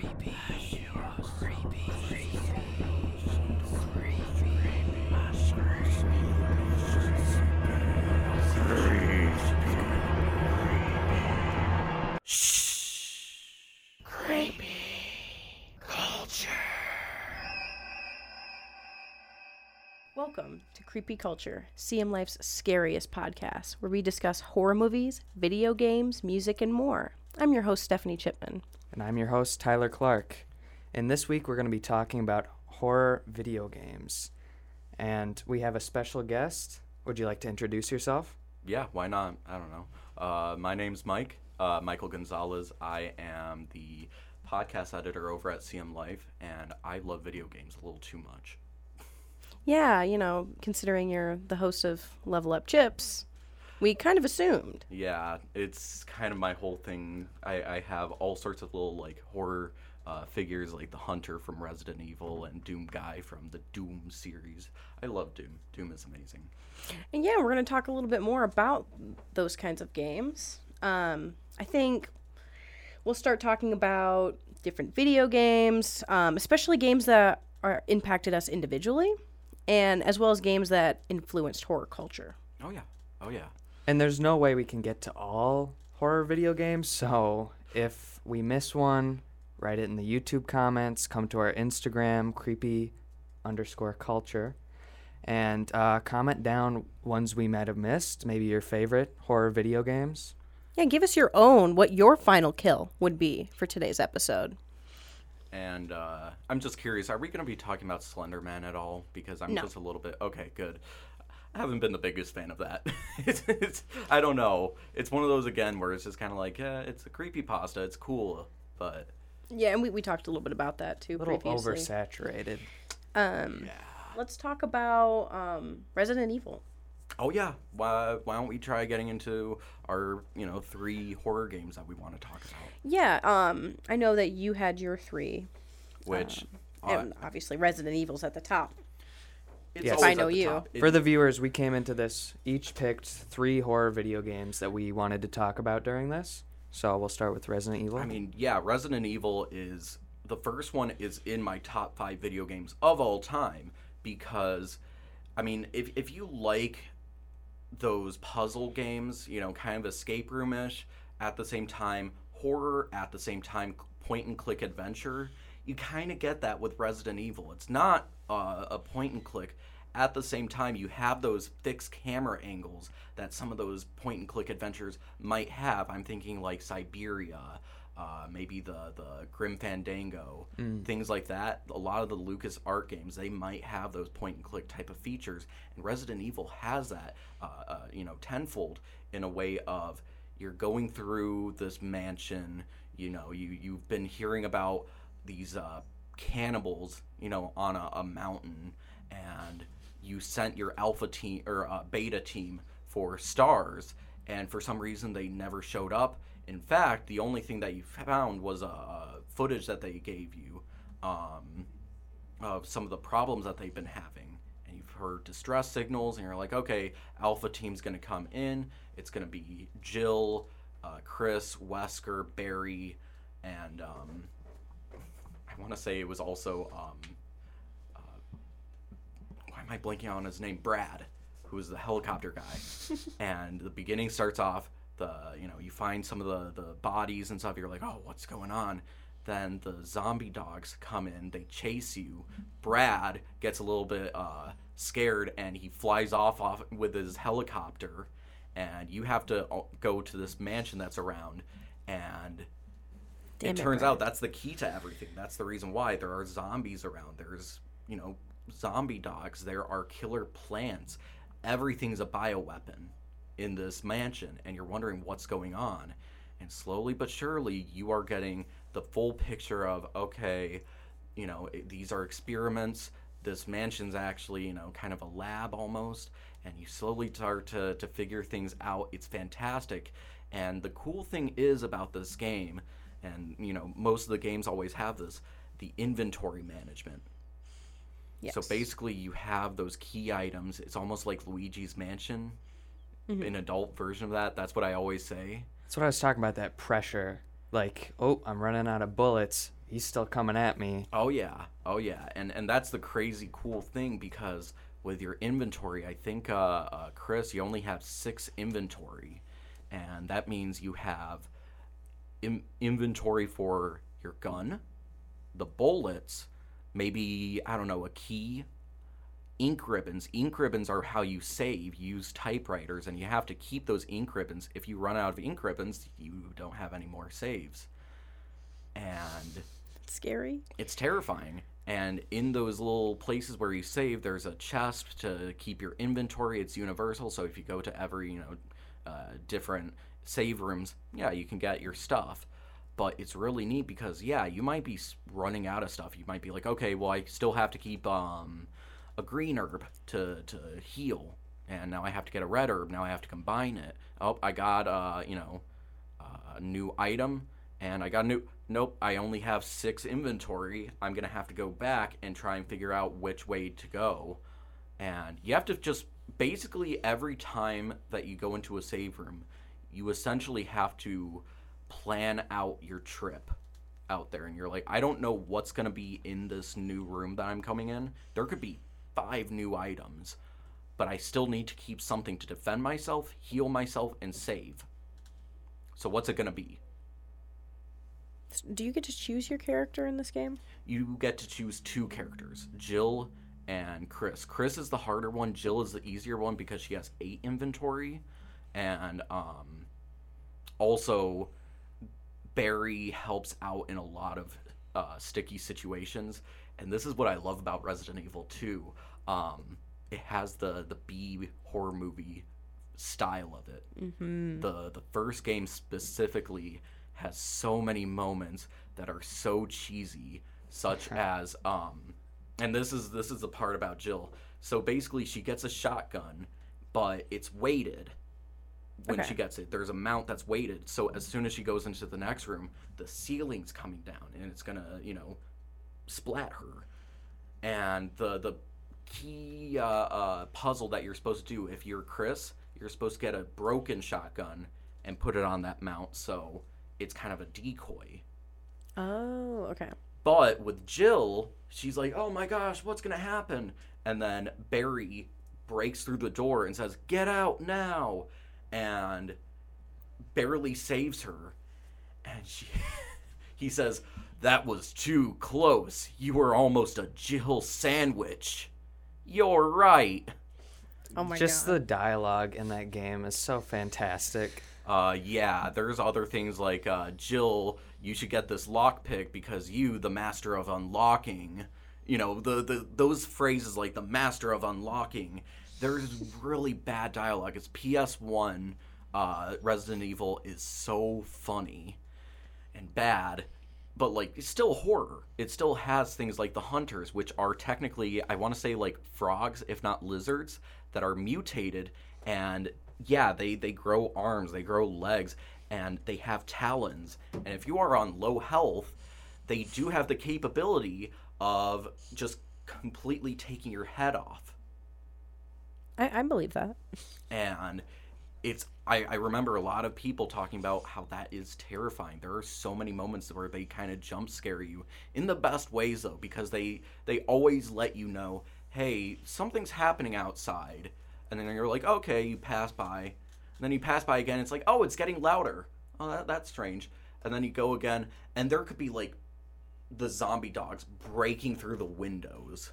Creepy. Creepy. Culture. Welcome to Creepy Culture, CM Life's scariest podcast, where we discuss horror movies, video games, music, and more. I'm your host, Stephanie Chipman. And I'm your host, Tyler Clark. And this week we're going to be talking about horror video games. And we have a special guest. Would you like to introduce yourself? Yeah, why not? I don't know. Uh, my name's Mike, uh, Michael Gonzalez. I am the podcast editor over at CM Life, and I love video games a little too much. Yeah, you know, considering you're the host of Level Up Chips, we kind of assumed. Yeah, it's kind of my whole thing. I, I have all sorts of little like horror uh, figures, like the Hunter from Resident Evil and Doom Guy from the Doom series. I love Doom. Doom is amazing. And yeah, we're going to talk a little bit more about those kinds of games. Um, I think we'll start talking about different video games, um, especially games that are impacted us individually, and as well as games that influenced horror culture. Oh yeah. Oh yeah. And there's no way we can get to all horror video games. So if we miss one, write it in the YouTube comments, come to our Instagram, creepy underscore culture, and uh, comment down ones we might have missed, maybe your favorite horror video games. Yeah, give us your own, what your final kill would be for today's episode. And uh, I'm just curious, are we going to be talking about Slender Man at all? Because I'm No. just a little bit. Okay, good. I haven't been the biggest fan of that. it's, it's, I don't know. It's one of those again where it's just kind of like, yeah, it's a creepy pasta. It's cool, but Yeah, and we, we talked a little bit about that too A little previously. oversaturated. Um, yeah. let's talk about um, Resident Evil. Oh yeah. Why, why don't we try getting into our you know three horror games that we want to talk about? Yeah, um, I know that you had your three, Which uh, and obviously Resident Evil's at the top. It's Yes. always I at know the you. top. It- For the viewers, we came into this each picked three horror video games that we wanted to talk about during this. So we'll start with Resident Evil. I mean, yeah, Resident Evil is the first one is in my top five video games of all time because, I mean, if if you like those puzzle games, you know, kind of escape roomish, at the same time horror, at the same time point and click adventure, you kind of get that with Resident Evil. It's not uh, a point and click. At the same time, you have those fixed camera angles that some of those point and click adventures might have. I'm thinking like Syberia, uh, maybe the the Grim Fandango, things like that. A lot of the Lucas Art games they might have those point and click type of features, and Resident Evil has that, uh, uh, you know, tenfold in a way of you're going through this mansion. You know, you you've been hearing about these uh, cannibals, you know, on a, a mountain, and you sent your alpha team or uh, beta team for stars, and for some reason they never showed up. In fact, the only thing that you found was uh, footage that they gave you um, of some of the problems that they've been having. And you've heard distress signals, and you're like, okay, Alpha Team's going to come in. It's going to be Jill, uh, Chris, Wesker, Barry, and um, want to say it was also. Um, uh, why am I blanking on his name? Brad, who is the helicopter guy. and the beginning starts off the you know you find some of the the bodies and stuff. You're like, oh, what's going on? Then the zombie dogs come in. They chase you. Brad gets a little bit uh, scared and he flies off off with his helicopter. And you have to uh, go to this mansion that's around and Damn it it, turns Brad. out that's the key to everything. That's the reason why there are zombies around. There's, you know, zombie dogs. There are killer plants. Everything's a bioweapon in this mansion, and you're wondering what's going on. And slowly but surely, you are getting the full picture of okay, you know, these are experiments. This mansion's actually, you know, kind of a lab almost, and you slowly start to, to figure things out. It's fantastic. And the cool thing is about this game, and, you know, most of the games always have this the inventory management. Yes. So basically, you have those key items. It's almost like Luigi's Mansion, an adult version of that. That's what I always say. That's what I was talking about. That pressure, like, oh, I'm running out of bullets. he's still coming at me. Oh yeah, oh yeah, and and that's the crazy cool thing because with your inventory, I think uh, uh, Chris, you only have six inventory, and that means you have Im- inventory for your gun, the bullets, maybe I don't know a key, ink ribbons. Ink ribbons are how you save. You use typewriters, and you have to keep those ink ribbons. If you run out of ink ribbons, you don't have any more saves, and it's Scary. it's terrifying. And in those little places where you save, there's a chest to keep your inventory. It's universal, so if you go to every you know uh, different save rooms, yeah, you can get your stuff. But it's really neat because yeah, you might be running out of stuff. You might be like, okay, well, I still have to keep um, a green herb to to heal, and now I have to get a red herb. Now I have to combine it. Oh, I got uh, you know uh, a new item and I got a new. Nope, I only have six inventory. I'm gonna have to go back and try and figure out which way to go. And you have to just basically every time that you go into a save room, you essentially have to plan out your trip out there. And you're like, I don't know what's gonna be in this new room that I'm coming in. There could be five new items, but I still need to keep something to defend myself, heal myself, and save. So what's it gonna be? Do you get to choose your character in this game? you get to choose two characters jill and chris chris is the harder one jill is the easier one because she has eight inventory and um also barry helps out in a lot of uh, sticky situations. And this is what i love about resident evil 2 um it has the the b horror movie style of it. Mm-hmm. the the first game specifically has so many moments that are so cheesy such as um and this is this is the part about Jill. So basically she gets a shotgun but it's weighted when Okay. she gets it there's a mount that's weighted so as soon as she goes into the next room the ceiling's coming down and it's gonna you know splat her and the the key uh, uh, puzzle that you're supposed to do if you're Chris, you're supposed to get a broken shotgun and put it on that mount, so it's kind of a decoy. Oh, okay. But with Jill, she's like, "Oh my gosh, what's gonna happen?" And then Barry breaks through the door and says, "Get out now!" And barely saves her. And she, he says, "That was too close. You were almost a Jill sandwich." You're right. Oh my god. Just god. the dialogue in that game is so fantastic. Uh, yeah, there's other things like uh, Jill, you should get this lockpick because you, the master of unlocking, you know, the, the those phrases like the master of unlocking. There's really bad dialogue. It's PS1. Uh, Resident Evil is so funny and bad, but like it's still horror. It still has things like the hunters, which are technically, I want to say, like frogs, if not lizards, that are mutated and yeah, they they grow arms, they grow legs, and they have talons. And if you are on low health, they do have the capability of just completely taking your head off. I, I believe that. And it's I, I remember a lot of people talking about how that is terrifying. There are so many moments where they kind of jump scare you in the best ways though, because they they always let you know, hey, something's happening outside and then you're like, okay, you pass by, and then you pass by again. It's like, oh, it's getting louder. Oh, that, that's strange. And then you go again, and there could be like the zombie dogs breaking through the windows,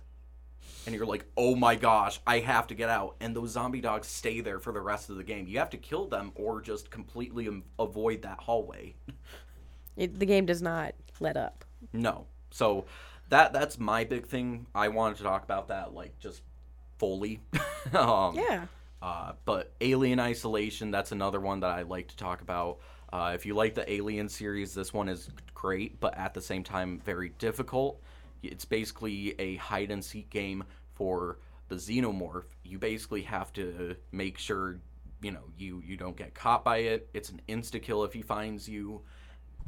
and you're like, oh my gosh, I have to get out. And those zombie dogs stay there for the rest of the game. You have to kill them or just completely avoid that hallway. It, the game does not let up. No. So that that's my big thing. I wanted to talk about that like just fully. um, Yeah. Uh, but Alien Isolation, that's another one that I like to talk about. Uh, if you like the Alien series, this one is great, but at the same time, very difficult. It's basically a hide and seek game for the xenomorph. You basically have to make sure, you know, you, you don't get caught by it. It's an insta kill if he finds you.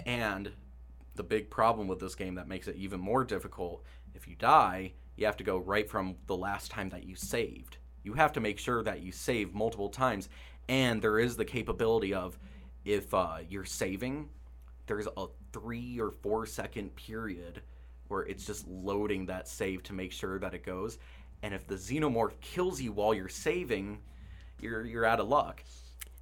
And the big problem with this game that makes it even more difficult if you die, you have to go right from the last time that you saved. You have to make sure that you save multiple times, and there is the capability of if uh, you're saving, there's a three or four second period where it's just loading that save to make sure that it goes. And if the xenomorph kills you while you're saving, you're you're out of luck.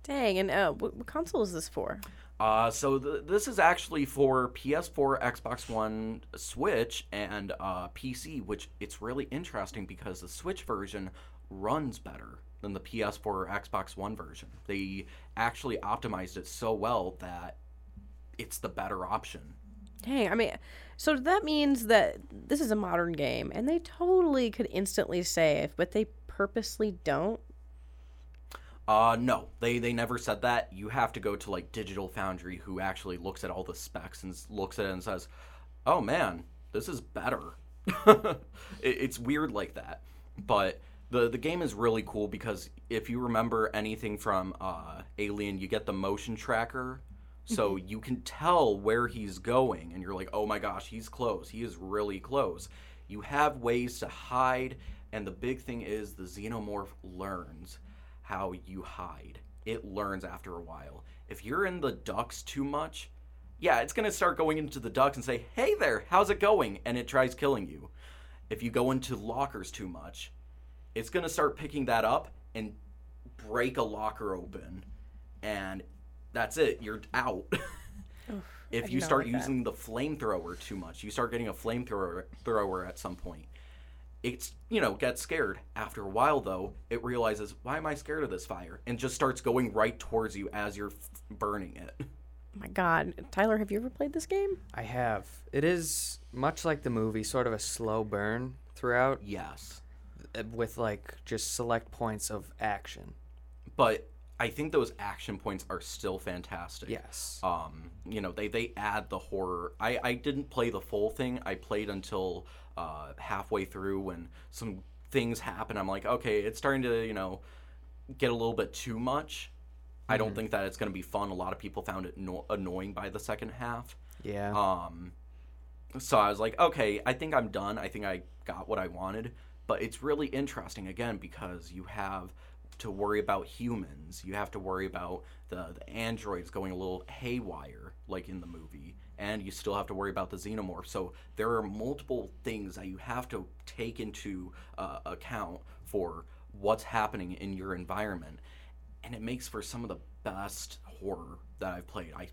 Dang, and uh, what, what console is this for? Uh, so th- this is actually for PS4, Xbox One, Switch, and uh, PC. Which it's really interesting because the Switch version runs better than the PS4 or Xbox One version. They actually optimized it so well that it's the better option. Dang, I mean, so that means that this is a modern game, and they totally could instantly save, but they purposely don't. Uh, no, they they never said that. You have to go to like Digital Foundry, who actually looks at all the specs and looks at it and says, "Oh man, this is better." it, it's weird like that, but the the game is really cool because if you remember anything from uh, Alien, you get the motion tracker, so you can tell where he's going, and you're like, "Oh my gosh, he's close. He is really close." You have ways to hide, and the big thing is the xenomorph learns how you hide. It learns after a while. If you're in the ducks too much, yeah, it's gonna start going into the ducks and say, "Hey there, how's it going?" and it tries killing you. If you go into lockers too much, it's gonna start picking that up and break a locker open, and that's it. You're out. if you start like that. using the flamethrower too much, you start getting a flamethrower thrower at some point. It's you know gets scared. After a while, though, it realizes why am I scared of this fire, and just starts going right towards you as you're f- burning it. Oh my God, Tyler, have you ever played this game? I have. It is much like the movie, sort of a slow burn throughout, Yes, uh, with like just select points of action. but I think those action points are still fantastic. Yes. um you know they they add the horror. I i didn't play the full thing. I played until uh halfway through when some things happen. I'm like okay it's starting to you know get a little bit too much. I don't think that it's going to be fun. A lot of people found it no- annoying by the second half. Yeah. um so i was like okay i think i'm done. I think i got what i wanted. But it's really interesting again because you have to worry about humans you have to worry about the, the androids going a little haywire like in the movie and you still have to worry about the xenomorph so there are multiple things that you have to take into uh, account for what's happening in your environment and it makes for some of the best horror that I've played. I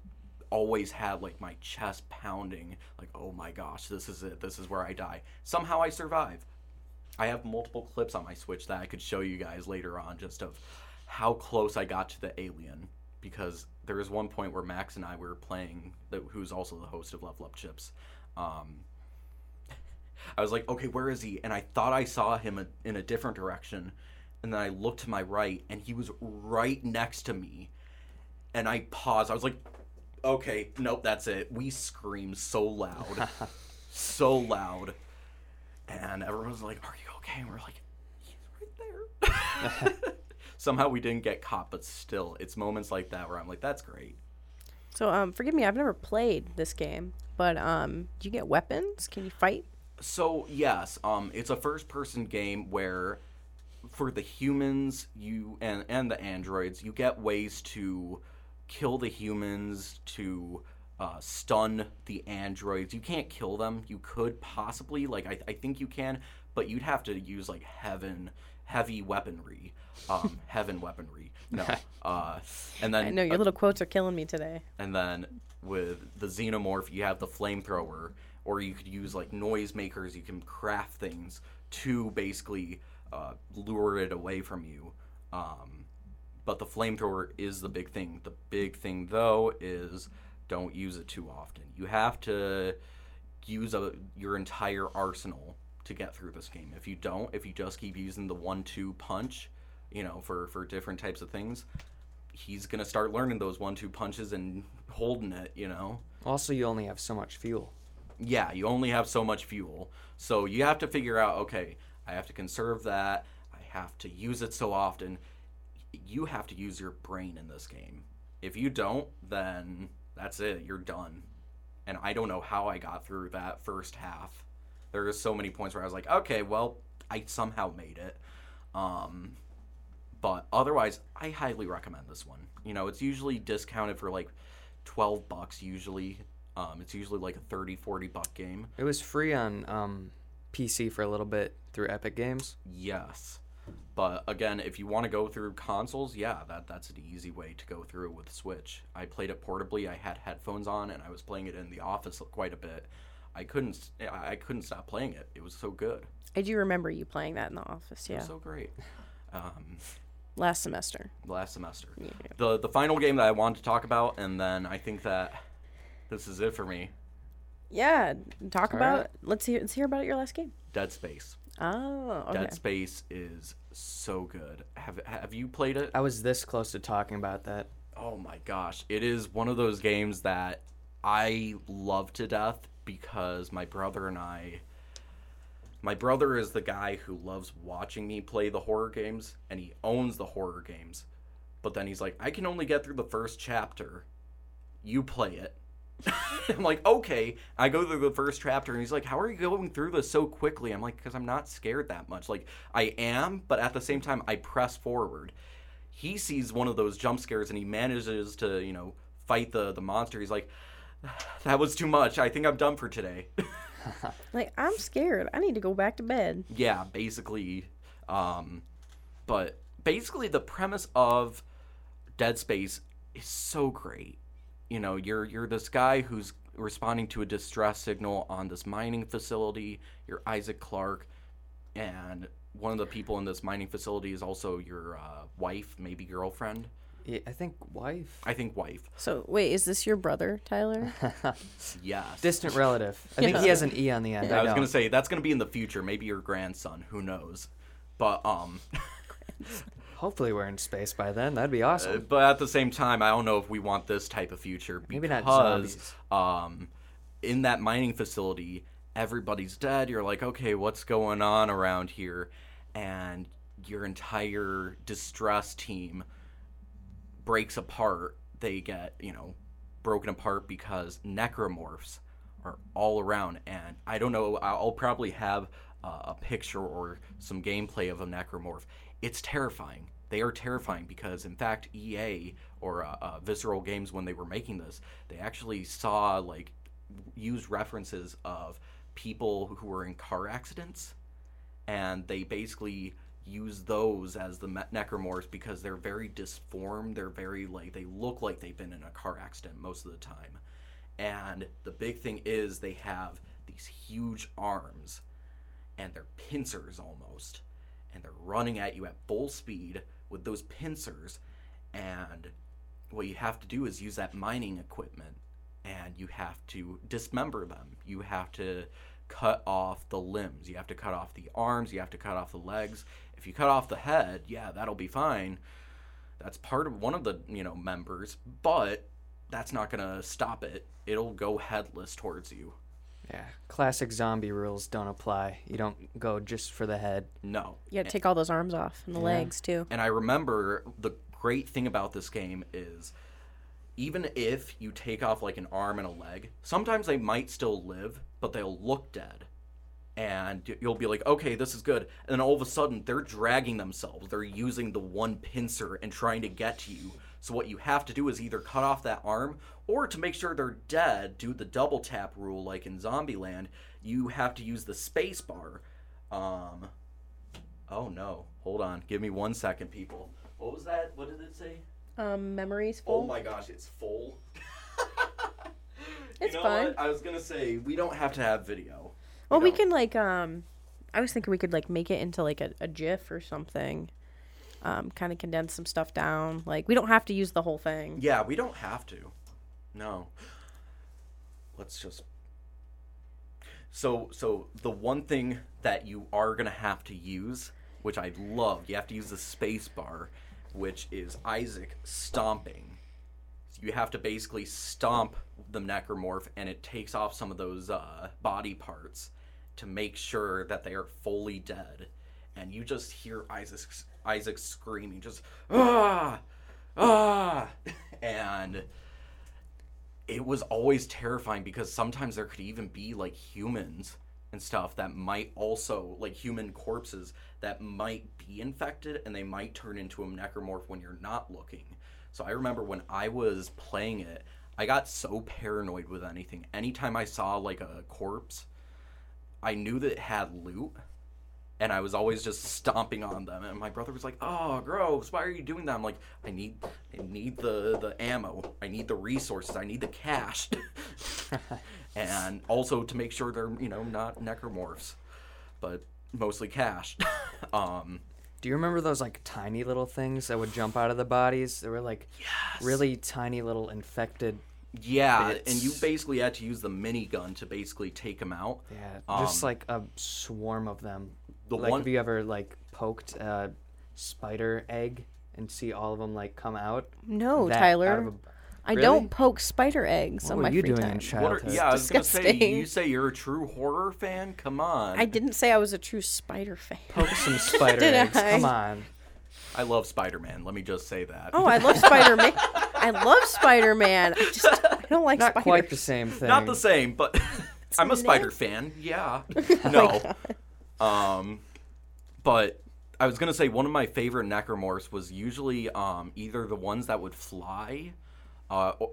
always had like my chest pounding, like, oh my gosh, this is it. This is where I die. Somehow I survive. I have multiple clips on my Switch that I could show you guys later on just of how close I got to the alien. Because there was one point where Max and I were playing, who's also the host of Level Up Chips. Um, I was like, okay, where is he? And I thought I saw him in a different direction. And then I looked to my right, and he was right next to me. And I paused. I was like, okay, nope, that's it. We screamed so loud. so loud. And everyone's like, are you okay? And we're like, he's right there. Somehow we didn't get caught, but still, it's moments like that where I'm like, that's great. So, um, forgive me, I've never played this game, but um, do you get weapons? Can you fight? So yes, um, it's a first-person game where, for the humans, you and and the androids, you get ways to kill the humans, to uh, stun the androids. You can't kill them. You could possibly, like, I, I think you can, but you'd have to use like heaven heavy weaponry, um, heaven weaponry. No, uh, and then I know your uh, little quotes are killing me today. and then with the xenomorph you have the flamethrower or you could use like noisemakers you can craft things to basically uh, lure it away from you um, but the flamethrower is the big thing the big thing though is don't use it too often. You have to use a, your entire arsenal to get through this game. If you don't if you just keep using the one two punch you know for for different types of things he's gonna start learning those one two punches and holding it you know? Also, you only have so much fuel. yeah you only have so much fuel. So you have to figure out okay i have to conserve that. I have to use it so often. You have to use your brain in this game. If you don't then that's it you're done and i don't know how i got through that first half there are so many points where i was like okay well i somehow made it um but otherwise i highly recommend this one you know it's usually discounted for like 12 bucks usually. Um, it's usually like a 30, 40 buck game. It was free on um, PC for a little bit through Epic Games. Yes. But again, if you want to go through consoles, yeah, that that's an easy way to go through it with Switch. I played it portably. I had headphones on, and I was playing it in the office quite a bit. I couldn't I couldn't stop playing it. It was so good. I do remember you playing that in the office. It Yeah, was so great. Um, last semester. last semester. Yeah. The the final game that I wanted to talk about, and then I think that this is it for me. Yeah, talk All about. right. Let's hear. Let's hear about your last game. Dead Space. Oh, okay. Dead Space is so good. Have have you played it? I was this close to talking about that. Oh my gosh, it is one of those games that I love to death because my brother and I my brother is the guy who loves watching me play the horror games and he owns the horror games. But then he's like, "I can only get through the first chapter. You play it." I'm like, "Okay." I go through the first chapter and he's like, "How are you going through this so quickly?" I'm like, "Cuz I'm not scared that much." Like, I am, but at the same time I press forward he sees one of those jump scares and he manages to you know fight the the monster he's like that was too much i think i'm done for today Like I'm scared. I need to go back to bed. yeah basically um but basically the premise of dead space is so great you know you're you're this guy who's responding to a distress signal on this mining facility you're isaac clarke and one of the people in this mining facility is also your uh, wife maybe girlfriend Yeah, I think wife. i think wife So wait, is this your brother, Tyler? yes Distant relative. I think he has an E on the end. I was don't. gonna say that's gonna be in the future, maybe your grandson, who knows? But um, Hopefully we're in space by then. That'd be uh, awesome. but at the same time, I don't know if we want this type of future because Maybe not zombies. um, in that mining facility, everybody's dead. You're like, okay, what's going on around here? And your entire distress team breaks apart. They get you know broken apart because necromorphs are all around, and I don't know. I'll I'll probably have uh, a picture or some gameplay of a necromorph. It's terrifying. They are terrifying because, in fact, EA or uh, uh, Visceral Games, when they were making this, they actually saw like used references of people who were in car accidents, and they basically use those as the necromorphs because they're very disformed. They're very like they look like they've been in a car accident most of the time. And the big thing is they have these huge arms and they're pincers almost. And they're running at you at full speed with those pincers. And what you have to do is use that mining equipment and you have to dismember them. You have to cut off the limbs. You have to cut off the arms. You have to cut off the legs. If you cut off the head, yeah, that'll be fine. That's part of one of the, you know, members, but that's not going to stop it. It'll go headless towards you. Yeah. Classic zombie rules don't apply. You don't go just for the head. No. You got to take all those arms off and the Yeah. legs too. And I remember the great thing about this game is even if you take off like an arm and a leg, sometimes they might still live, but they'll look dead. And y- you'll be like, okay, this is good. And then all of a sudden, they're dragging themselves. They're using the one pincer and trying to get to you. So, what you have to do is either cut off that arm, or to make sure they're dead, do the double tap rule like in Zombieland, you have to use the space bar. Um, oh no, hold on. Give me one second, people. What was that? What did it say? Um, memories Oh my gosh, it's full. It's you know fine. What? I was gonna say we don't have to have video. well, we don't. can like um, I was thinking we could like make it into like a, a GIF or something. Um, kind of condense some stuff down. Like we don't have to use the whole thing. Yeah, we don't have to. No. Let's just. So so the one thing that you are gonna have to use, which I love, you have to use the space bar, which is Isaac stomping. So you have to basically stomp the necromorph, and it takes off some of those uh, body parts to make sure that they are fully dead. And you just hear Isaac Isaac screaming, just ah ah, and it was always terrifying because sometimes there could even be like humans and stuff that might also like human corpses that might be infected and they might turn into a necromorph when you're not looking. So I remember when I was playing it, I got so paranoid with anything. Anytime I saw like a corpse, I knew that it had loot, and I was always just stomping on them. And my brother was like, "Oh, gross! Why are you doing that?" I'm like, "I need, I need the the ammo. I need the resources. I need the cash, and also to make sure they're you know not necromorphs, but mostly cash." um, Do you remember those like tiny little things that would jump out of the bodies? They were like really tiny little infected. yeah, and you basically had to use the minigun to basically take them out. Yeah, just Um, like a swarm of them. The like one- have you ever like poked a spider egg and see all of them like come out? No, That out Tyler. of a- I Really? don't poke spider eggs What on were my you free doing time. in What childhood? are, yeah, I was gonna say disgusting. you say you're a true horror fan. Come on, I didn't say I was a true spider fan. Poke some spider Did eggs. I? Come on. I love Spider Man. Let me just say that. Oh, I love Spider Man. I love Spider Man. I just I don't like Not spiders. quite the same thing. Not the same, but I'm a Spider fan. Yeah. Oh no. Um, but I was gonna say one of my favorite necromorphs was usually um either the ones that would fly, uh, or,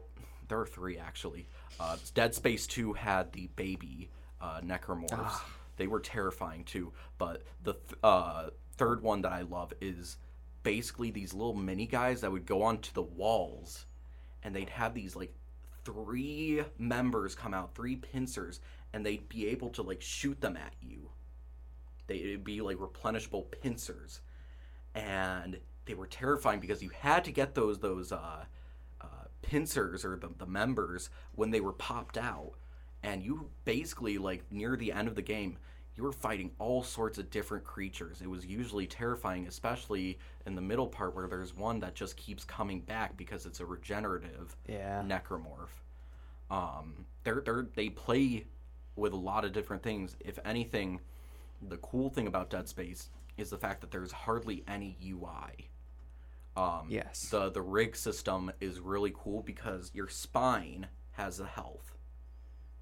there are three actually. Uh, Dead Space Two had the baby uh, necromorphs. They were terrifying too. But the th- uh, third one that I love is basically these little mini guys that would go onto the walls, and they'd have these like three members come out, three pincers, and they'd be able to like shoot them at you. They it'd be like replenishable pincers, and they were terrifying because you had to get those those uh, uh, pincers or the, the members when they were popped out, and you basically like near the end of the game. You were fighting all sorts of different creatures. It was usually terrifying, especially in the middle part where there's one that just keeps coming back because it's a regenerative Yeah. necromorph. Um, they're, they're they play with a lot of different things. If anything, the cool thing about Dead Space is the fact that there's hardly any UI. Um, Yes. The the rig system is really cool because your spine has a health.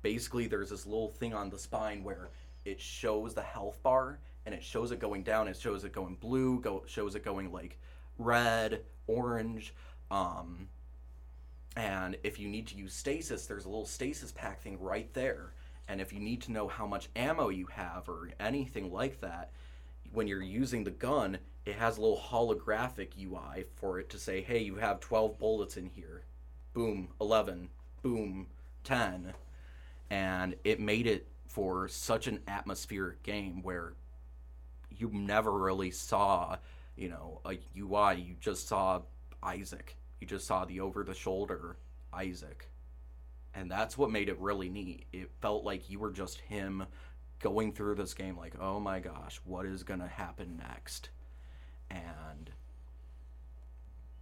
Basically, there's this little thing on the spine where it shows the health bar and it shows it going down. It shows it going blue. Go shows it going like red, orange. Um, and if you need to use stasis, there's a little stasis pack thing right there. And if you need to know how much ammo you have or anything like that, when you're using the gun, it has a little holographic UI for it to say, hey, you have 12 bullets in here. Boom, 11. Boom, 10. And it made it for such an atmospheric game where you never really saw, you know, a UI. You just saw Isaac. You just saw the over the shoulder Isaac. And that's what made it really neat. It felt like you were just him going through this game like, "Oh my gosh, what is going to happen next?" And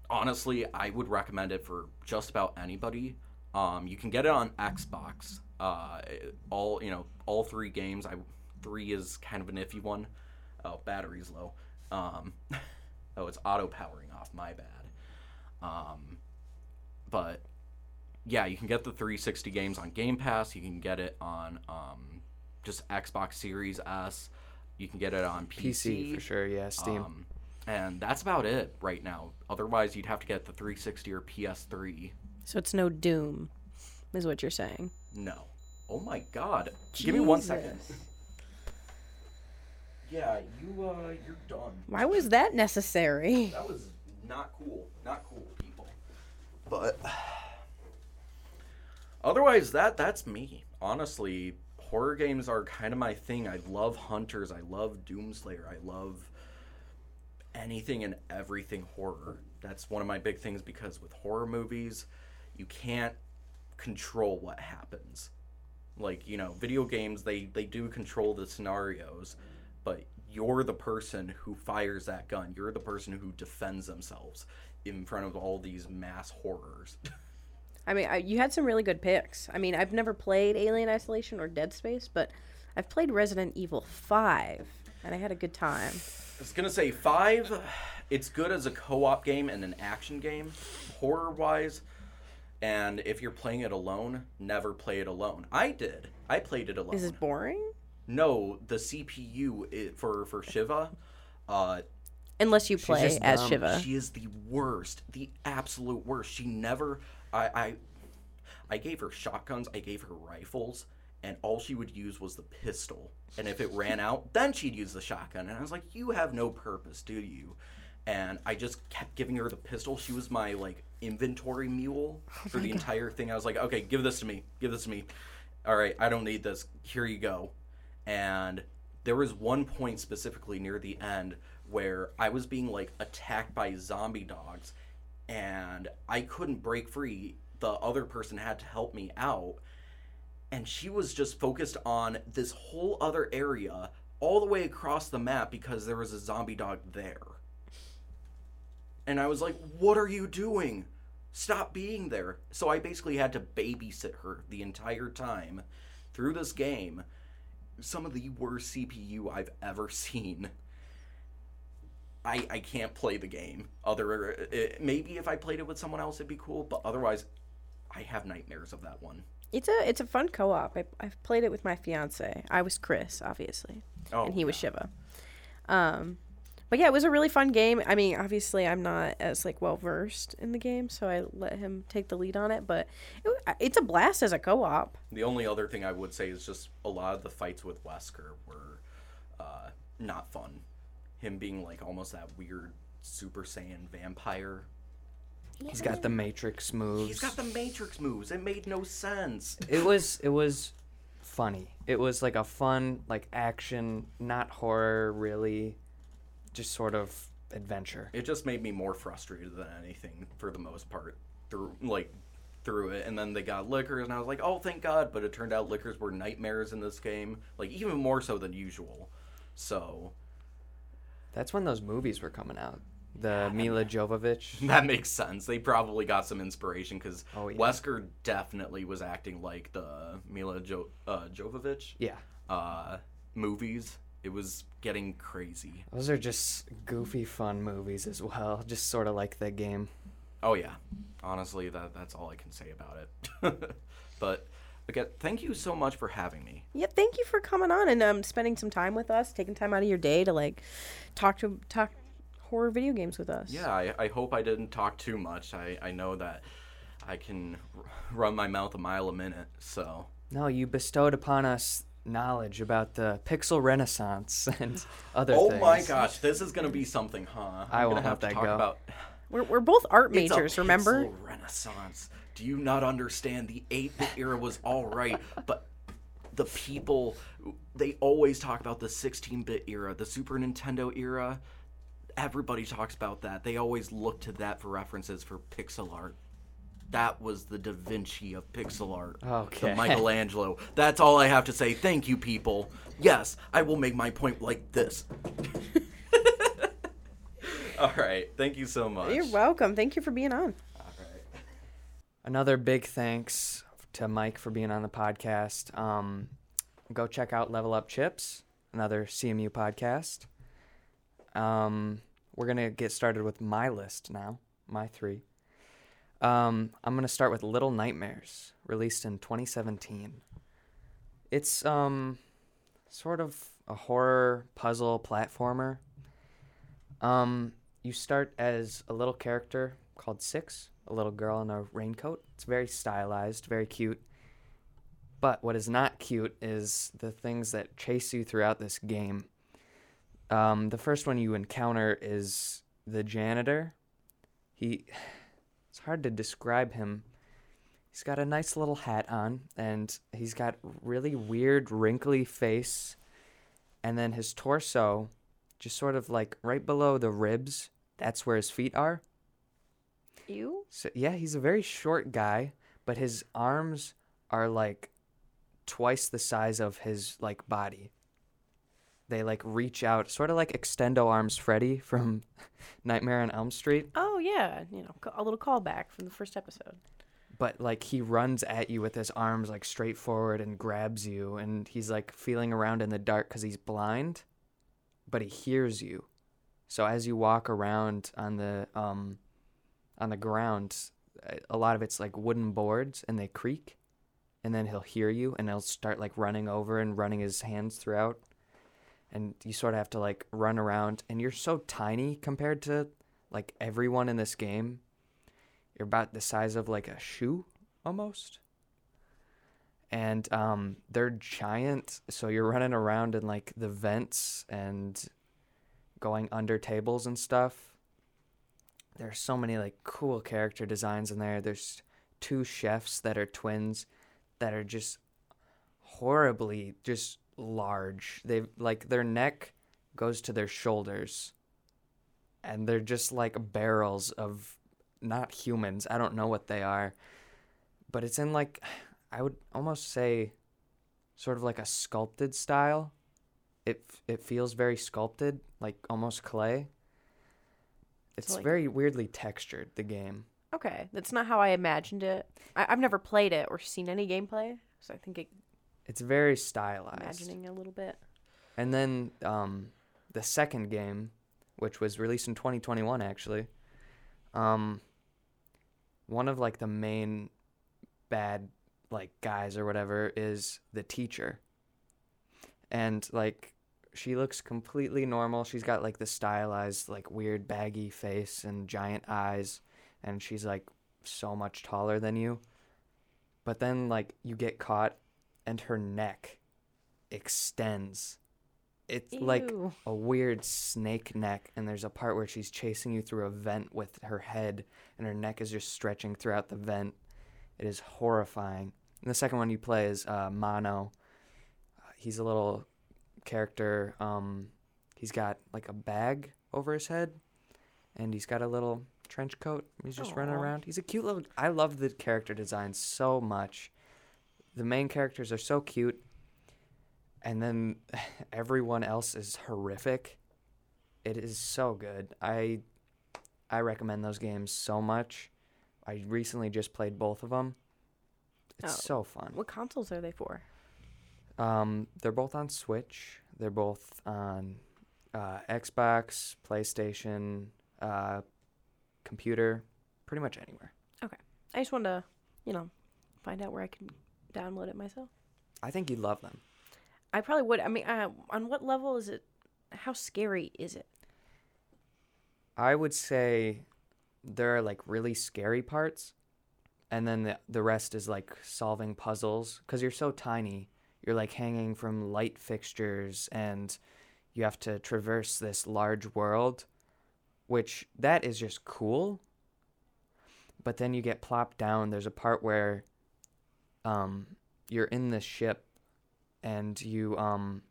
honestly, I would recommend it for just about anybody. Um, you can get it on Xbox. Uh, all you know, all three games. I three is kind of an iffy one. Oh, battery's low. Um, oh, it's auto powering off. My bad. Um, but yeah, you can get the 360 games on Game Pass. You can get it on um, just Xbox Series S. You can get it on PC, PC for sure. Yeah. Steam. Um, and that's about it right now. Otherwise, you'd have to get the 360 or PS3. So it's no Doom, is what you're saying. No. Oh my God! Give me one second. Yeah, you uh, you're done. Why was that necessary? That was not cool. Not cool, people. But otherwise, that that's me. Honestly, horror games are kind of my thing. I love hunters. I love Doomslayer. I love anything and everything horror. That's one of my big things because with horror movies, you can't control what happens. Like, you know, video games they they do control the scenarios, but you're the person who fires that gun. You're the person who defends themselves in front of all these mass horrors. I mean, I, you had some really good picks. I mean, I've never played Alien Isolation or Dead Space, but I've played Resident Evil 5, and I had a good time. I was gonna say five. It's good as a co-op game and an action game, horror-wise. And if you're playing it alone, never play it alone. I did. I played it alone. Is it boring? No, the CPU for for Sheva, uh, Unless you play just as. Sheva. she is the worst, the absolute worst. She never. I I I gave her shotguns, I gave her rifles, and all she would use was the pistol. And if it ran out, then she'd use the shotgun. And I was like, "You have no purpose, do you?" And I just kept giving her the pistol. She was my like inventory mule oh for the entire thing. I was like, "Okay, give this to me. Give this to me." All right, I don't need this. Here you go. And there was one point specifically near the end where I was being like attacked by zombie dogs and I couldn't break free. The other person had to help me out. And she was just focused on this whole other area all the way across the map because there was a zombie dog there. And I was like, What are you doing? Stop being there. So I basically had to babysit her the entire time through this game. Some of the worst CPU I've ever seen. I, I can't play the game. Other uh, maybe if I played it with someone else, it'd be cool. But otherwise, I have nightmares of that one. It's a it's a fun co-op. I, I've played it with my fiance. I was Chris, obviously, Oh, and he was yeah. Sheva. Um, but yeah, it was a really fun game. I mean, obviously, I'm not as like well versed in the game, so I let him take the lead on it. But it, it's a blast as a co-op. The only other thing I would say is just a lot of the fights with Wesker were uh, not fun. Him being like almost that weird Super Saiyan vampire. He's got the Matrix moves. He's got the Matrix moves. It made no sense. it was it was funny. It was like a fun like action, not horror really, just sort of adventure. It just made me more frustrated than anything for the most part through like through it. And then they got lickers, and I was like, oh, thank God. But it turned out lickers were nightmares in this game, like even more so than usual. So That's when those movies were coming out. The Milla Jovovich. That makes sense. They probably got some inspiration because Oh, yeah. Wesker definitely was acting like the Milla jo- uh, Jovovich Yeah. uh, movies. It was getting crazy. Those are just goofy fun movies as well, just sort of like the game. Oh yeah, honestly, that that's all I can say about it. but again, thank you so much for having me. Yeah, thank you for coming on and um spending some time with us, taking time out of your day to like talk to talk horror video games with us. Yeah, I, I hope I didn't talk too much. I, I know that I can r- run my mouth a mile a minute, so No, you bestowed upon us knowledge about the pixel renaissance and other things. Oh things. my gosh, this is gonna be something, huh? I I'm won't gonna have let to that talk go. about We're, we're both art It's a majors, remember? pixel Renaissance. Do you not understand? The 8-bit era was all right, but the people they always talk about the 16-bit era, the Super Nintendo era. Everybody talks about that. They always look to that for references for pixel art. That was the Da Vinci of pixel art. Okay. The Michelangelo. That's all I have to say. Thank you, people. Yes, I will make my point like this. all right. Thank you so much. You're welcome. Thank you for being on. Another big thanks to Mike for being on the podcast. Um, go check out Level Up Chips, another CMU podcast. Um, we're gonna get started with my list now, my three. Um, I'm gonna start with Little Nightmares, released in 2017. It's um, sort of a horror puzzle platformer. Um, you start as a little character called Six, a little girl in a raincoat. It's very stylized, very cute. But what is not cute is the things that chase you throughout this game. Um, the first one you encounter is the janitor. He, it's hard to describe him. He's got a nice little hat on, and he's got really weird, wrinkly face, and then his torso, just sort of like right below the ribs. That's where his feet are. You? So yeah, he's a very short guy, but his arms are like twice the size of his like body. They like reach out, sort of like extendo arms Freddy from Nightmare on Elm Street, Oh yeah, you know, a little callback from the first episode. but like he runs at you with his arms like straight forward and grabs you and he's like feeling around in the dark cuz he's blind, but he hears you. So as you walk around on the um on the ground, a- lot of it's like wooden boards and they creak and then he'll hear you and he'll start like running over and running his hands throughout and you sort of have to like run around and you're so tiny compared to like everyone in this game you're about the size of like a shoe almost and um, they're giant. So you're running around in like the vents and going under tables and stuff. There's so many like cool character designs in there. There's two chefs that are twins that are just horribly just large. They like their neck goes to their shoulders. And they're just like barrels of not humans. I don't know what they are. But it's in like I would almost say sort of like a sculpted style. It it feels very sculpted, like almost clay. It's like- very weirdly textured, the game. Okay, that's not how I imagined it. I, I've never played it or seen any gameplay, so I think it, It's very stylized. imagining a little bit. And then um, the second game, which was released in 2021, actually, um, one of like the main bad like guys or whatever is the teacher, and like she looks completely normal. She's got like the stylized like weird baggy face and giant eyes, and she's like so much taller than you. But then like you get caught, and her neck extends. It's like a weird snake neck, and there's a part where she's chasing you through a vent with her head, and her neck is just stretching throughout the vent. It is horrifying. And the second one you play is uh, Mono. Uh, he's a little character. Um, he's got like a bag over his head, and he's got a little trench coat. He's just running around. He's a cute little. I love the character design so much. The main characters are so cute, and then everyone else is horrific. It is so good. I I recommend those games so much. I recently just played both of them. It's Oh. so fun. What consoles are they for? Um, they're both on Switch. They're both on uh, Xbox, PlayStation, uh, computer, pretty much anywhere. Okay. I just wanted to, you know, find out where I can download it myself. I think you'd love them. I probably would. I mean, uh, on what level is it? How scary is it? I would say there are like really scary parts, and then the the rest is like solving puzzles because you're so tiny. You're like hanging from light fixtures, and you have to traverse this large world, which that is just cool. But then you get plopped down. There's a part where, um, you're in this ship, and you um.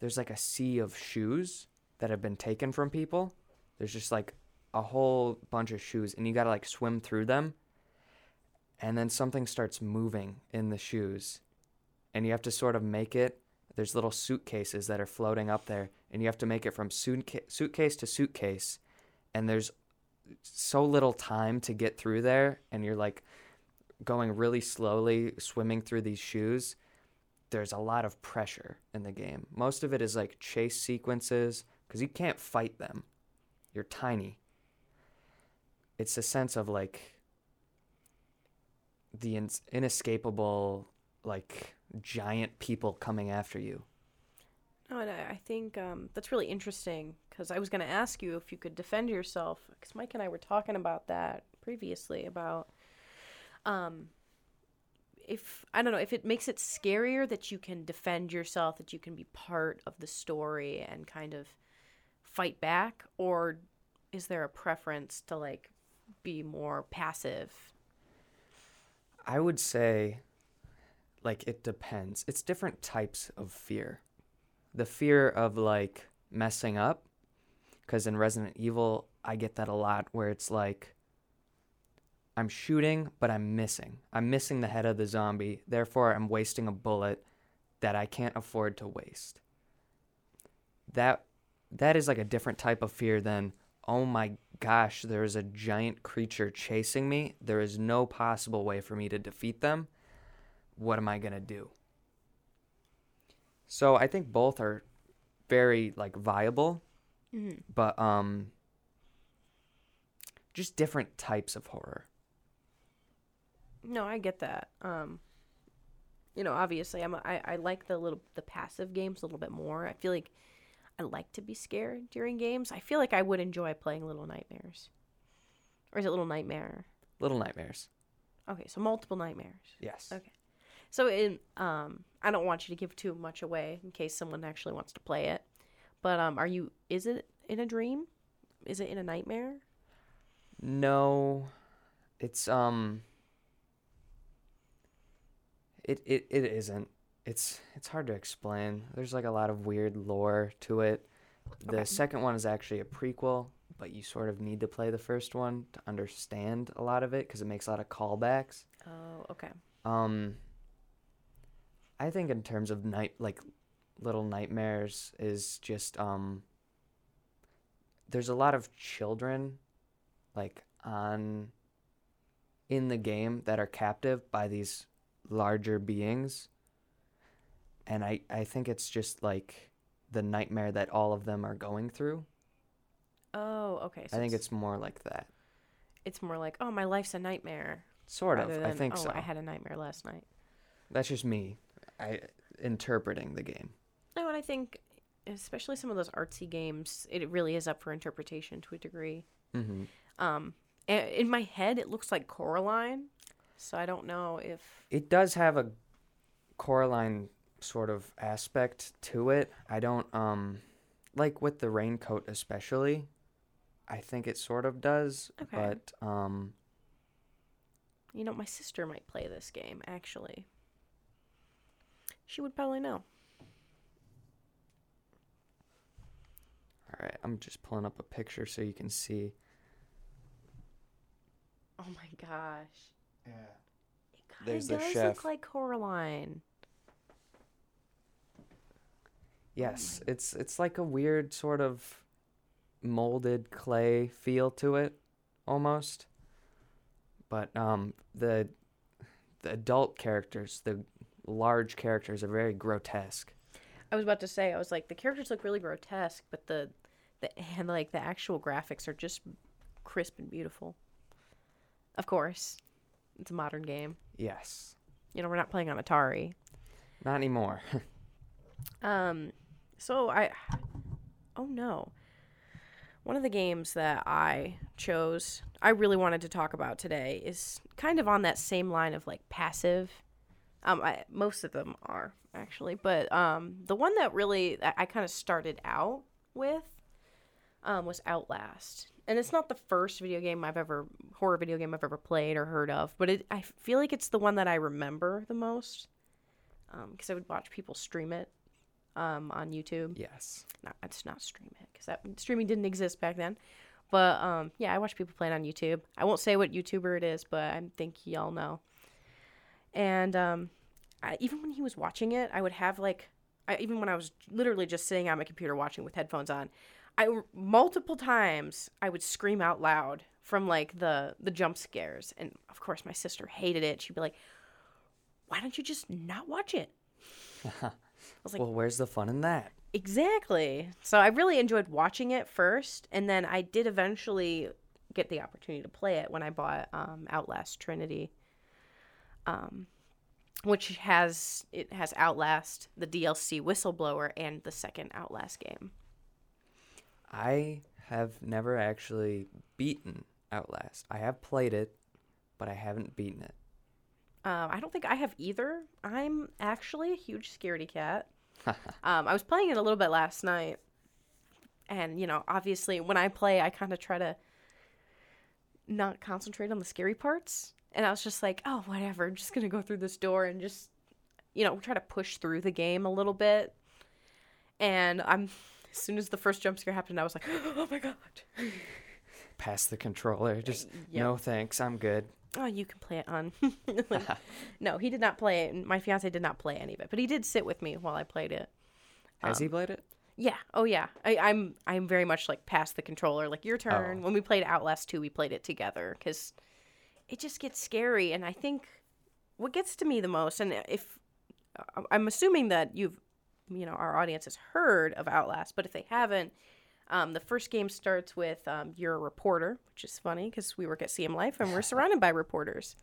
There's like a sea of shoes that have been taken from people. There's just like a whole bunch of shoes, and you gotta like swim through them. And then something starts moving in the shoes, and you have to sort of make it. There's little suitcases that are floating up there, and you have to make it from suitca- suitcase to suitcase. And there's so little time to get through there, and you're like going really slowly, swimming through these shoes. There's a lot of pressure in the game. Most of it is like chase sequences because you can't fight them you're tiny. It's a sense of like the ins- inescapable, like giant people coming after you. No, and I I think um, that's really interesting because I was going to ask you if you could defend yourself because Mike and I were talking about that previously about um, if I don't know if it makes it scarier that you can defend yourself, that you can be part of the story and kind of fight back, or is there a preference to like be more passive? I would say, like, it depends. It's different types of fear. The fear of, like, messing up, because in Resident Evil, I get that a lot where it's like, I'm shooting, but I'm missing. I'm missing the head of the zombie. Therefore, I'm wasting a bullet that I can't afford to waste. That that is like a different type of fear than oh my gosh, there is a giant creature chasing me. There is no possible way for me to defeat them. What am I going to do? So, I think both are very like viable, Mm-hmm. but um just different types of horror. No, I get that. Um, you know, obviously, I'm a, I, I like the little the passive games a little bit more. I feel like I like to be scared during games. I feel like I would enjoy playing Little Nightmares, or is it Little Nightmare? Little Nightmares. Okay, so multiple nightmares. Yes. Okay. So in um I don't want you to give too much away in case someone actually wants to play it. But um are you is it in a dream? Is it in a nightmare? No, it's um. It it it isn't. It's it's hard to explain. There's like a lot of weird lore to it. The Okay. second one is actually a prequel, but you sort of need to play the first one to understand a lot of it because it makes a lot of callbacks. Oh, okay. Um, I think in terms of night, like Little Nightmares is just um. There's a lot of children, like on. In the game that are captive by these larger beings. And I I think it's just like the nightmare that all of them are going through. Oh, okay. So I think it's more like that. it's more like, oh, my life's a nightmare. Sort of. rather I than, think oh, so. I had a nightmare last night. That's just me. I interpreting the game. No, and I think especially some of those artsy games, it really is up for interpretation to a degree. Mm-hmm. Um, in my head, it looks like Coraline, so I don't know if It does have a Coraline sort of aspect to it. I don't um like with the raincoat especially. I think it sort of does, Okay. but um you know my sister might play this game. Actually, she would probably know. all right, I'm just pulling up a picture so you can see. Oh my gosh, Yeah. it kind of does chef. look like Coraline. Yes, it's it's like a weird sort of molded clay feel to it almost. But um the the adult characters, the large characters are very grotesque. I was about to say, I was like, the characters look really grotesque, but the the and like the actual graphics are just crisp and beautiful. Of course, it's a modern game. Yes. You know, we're not playing on Atari. Not anymore. Um, so I, oh no, one of the games that I chose, I really wanted to talk about today is kind of on that same line of like passive. Um, I, most of them are actually, but um, the one that really I, I kind of started out with, um, was Outlast, and it's not the first video game I've ever horror video game I've ever played or heard of, but it I feel like it's the one that I remember the most, um, because I would watch people stream it um, on YouTube. yes. Not, it's not stream it because that streaming didn't exist back then. But um, yeah, I watch people play it on YouTube. I won't say what YouTuber it is, but I think y'all know. And um, I, even when he was watching it, I would have like, I, even when I was literally just sitting on my computer watching with headphones on, I multiple times I would scream out loud from like the the jump scares, and of course my sister hated it. She'd be like, "Why don't you just not watch it?" I was like- well, where's the fun in that? Exactly. So I really enjoyed watching it first, and then I did eventually get the opportunity to play it when I bought um, Outlast Trinity, um, which has it has Outlast, the DLC Whistleblower, and the second Outlast game. I have never actually beaten Outlast. I have played it, but I haven't beaten it. Um, I don't think I have either. I'm actually a huge scaredy cat. um, I was playing it a little bit last night, and you know, obviously, when I play, I kind of try to not concentrate on the scary parts. And I was just like, oh, whatever. I'm just gonna go through this door and just, you know, try to push through the game a little bit. And I'm, as soon as the first jump scare happened, I was like, oh my god. Pass the controller. Just Yep. no thanks. I'm good. oh, you can play it on. Like, no, he did not play it. My fiance did not play any of it, but he did sit with me while I played it. Has Um, he played it? Yeah. Oh, yeah. I, I'm I'm very much like past the controller. Like your turn. Oh. When we played Outlast 2, we played it together because it just gets scary. And I think what gets to me the most, and if I- I'm assuming that you've, you know, our audience has heard of Outlast, but if they haven't, um, the first game starts with um, you're a reporter, which is funny because we work at CM Life and we're surrounded by reporters.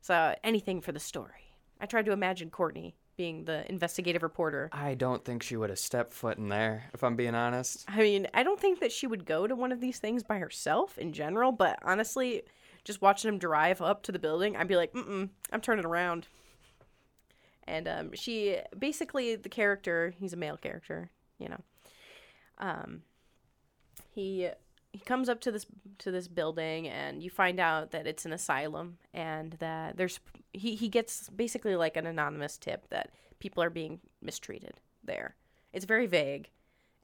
So anything for the story. I tried to imagine Courtney being the investigative reporter. I don't think she would have stepped foot in there, if I'm being honest. I mean, I don't think that she would go to one of these things by herself in general, but honestly, just watching him drive up to the building, I'd be like, mm I'm turning around. And um, she basically the character, he's a male character, you know. Um, he he comes up to this to this building and you find out that it's an asylum and that there's he he gets basically like an anonymous tip that people are being mistreated there. It's very vague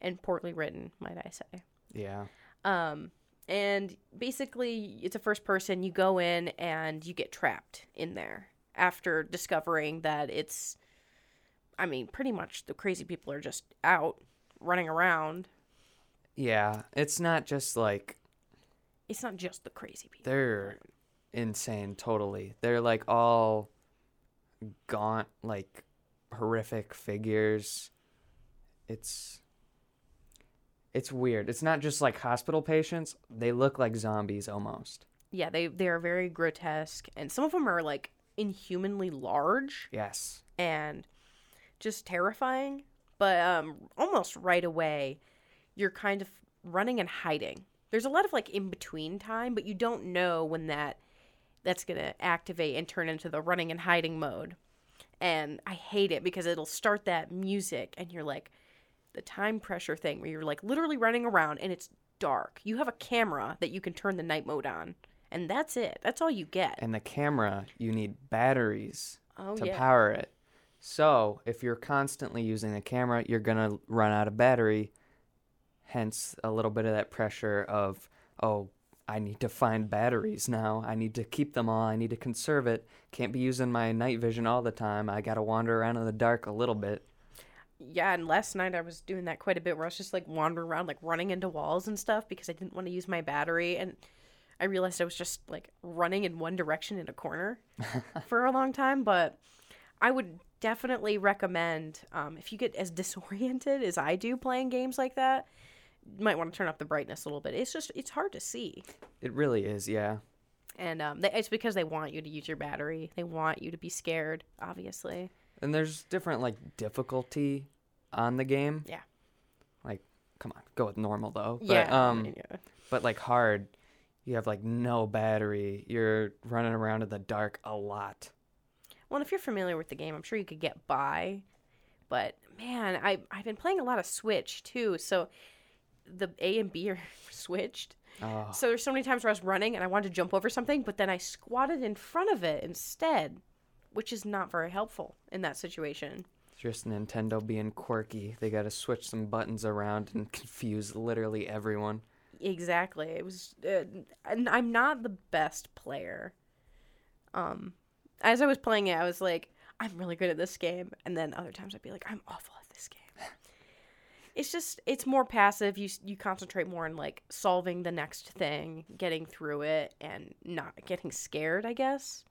and poorly written, might I say. Yeah. Um, and basically, it's a first person. You go in and you get trapped in there after discovering that it's, I mean, pretty much the crazy people are just out running around. Yeah. It's not just like It's not just the crazy people. they're insane totally. They're like all gaunt, like horrific figures. It's it's weird. It's not just like hospital patients. They look like zombies almost. Yeah, they they are very grotesque, and some of them are like inhumanly large Yes. and just terrifying. But um, almost right away, you're kind of running and hiding. There's a lot of like in between time, but you don't know when that that's gonna activate and turn into the running and hiding mode. And I hate it because it'll start that music, and you're like the time pressure thing where you're like literally running around and it's dark. You have a camera that you can turn the night mode on, and that's it. That's all you get. And the camera, you need batteries oh to yeah. power it. So, if you're constantly using the camera, you're going to run out of battery. Hence, a little bit of that pressure of, oh, I need to find batteries now. I need to keep them all. I need to conserve it. Can't be using my night vision all the time. I got to wander around in the dark a little bit. Yeah, and last night I was doing that quite a bit where I was just like wandering around, like running into walls and stuff because I didn't want to use my battery. And I realized I was just like running in one direction in a corner for a long time. But I would definitely recommend um, if you get as disoriented as I do playing games like that, you might want to turn up the brightness a little bit. It's just, it's hard to see. It really is, yeah. And um, they, it's because they want you to use your battery, they want you to be scared, obviously. And there's different, like, difficulty on the game. Yeah. Like, come on, go with normal, though. But, yeah. um, yeah. But like hard, you have like no battery. You're running around in the dark a lot. Well, if you're familiar with the game, I'm sure you could get by. But man, I I've been playing a lot of Switch too, so the A and B are switched. Oh, So there's so many times where I was running and I wanted to jump over something, but then I squatted in front of it instead, which is not very helpful in that situation. Just Nintendo being quirky. They got to switch some buttons around and confuse literally everyone. Exactly. It was, uh, and I'm not the best player. Um, as I was playing it, I was like, I'm really good at this game, and then other times I'd be like, I'm awful at this game. it's just, it's more passive. You you concentrate more on like solving the next thing, getting through it, and not getting scared. I guess.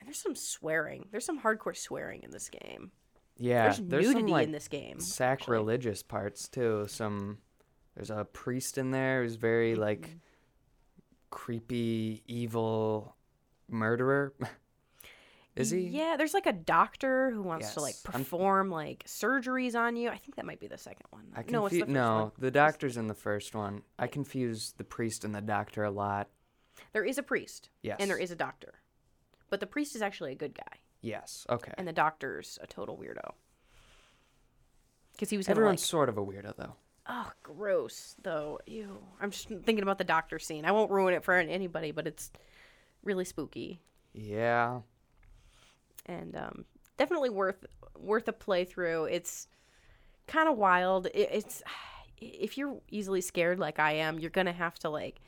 And there's some swearing. There's some hardcore swearing in this game. Yeah, there's, there's nudity some like in this game. actually. sacrilegious parts too. Some there's a priest in there who's very like Mm-hmm. creepy, evil murderer. Is he? Yeah, there's like a doctor who wants to like Yes, I'm- perform like surgeries on you. I think that might be the second one. I no, it's the no, one. the doctor's in the first one. I confuse the priest and the doctor a lot. There is a priest Yes. and there is a doctor, but the priest is actually a good guy, Yes. Okay. and the doctor's a total weirdo. Because he was gonna, Everyone's like, sort of a weirdo though. oh, gross though. Ew. I'm just thinking about the doctor scene. I won't ruin it for anybody, but it's really spooky. Yeah. and um, definitely worth worth a playthrough. It's kind of wild. It, it's if you're easily scared like I am, you're gonna have to like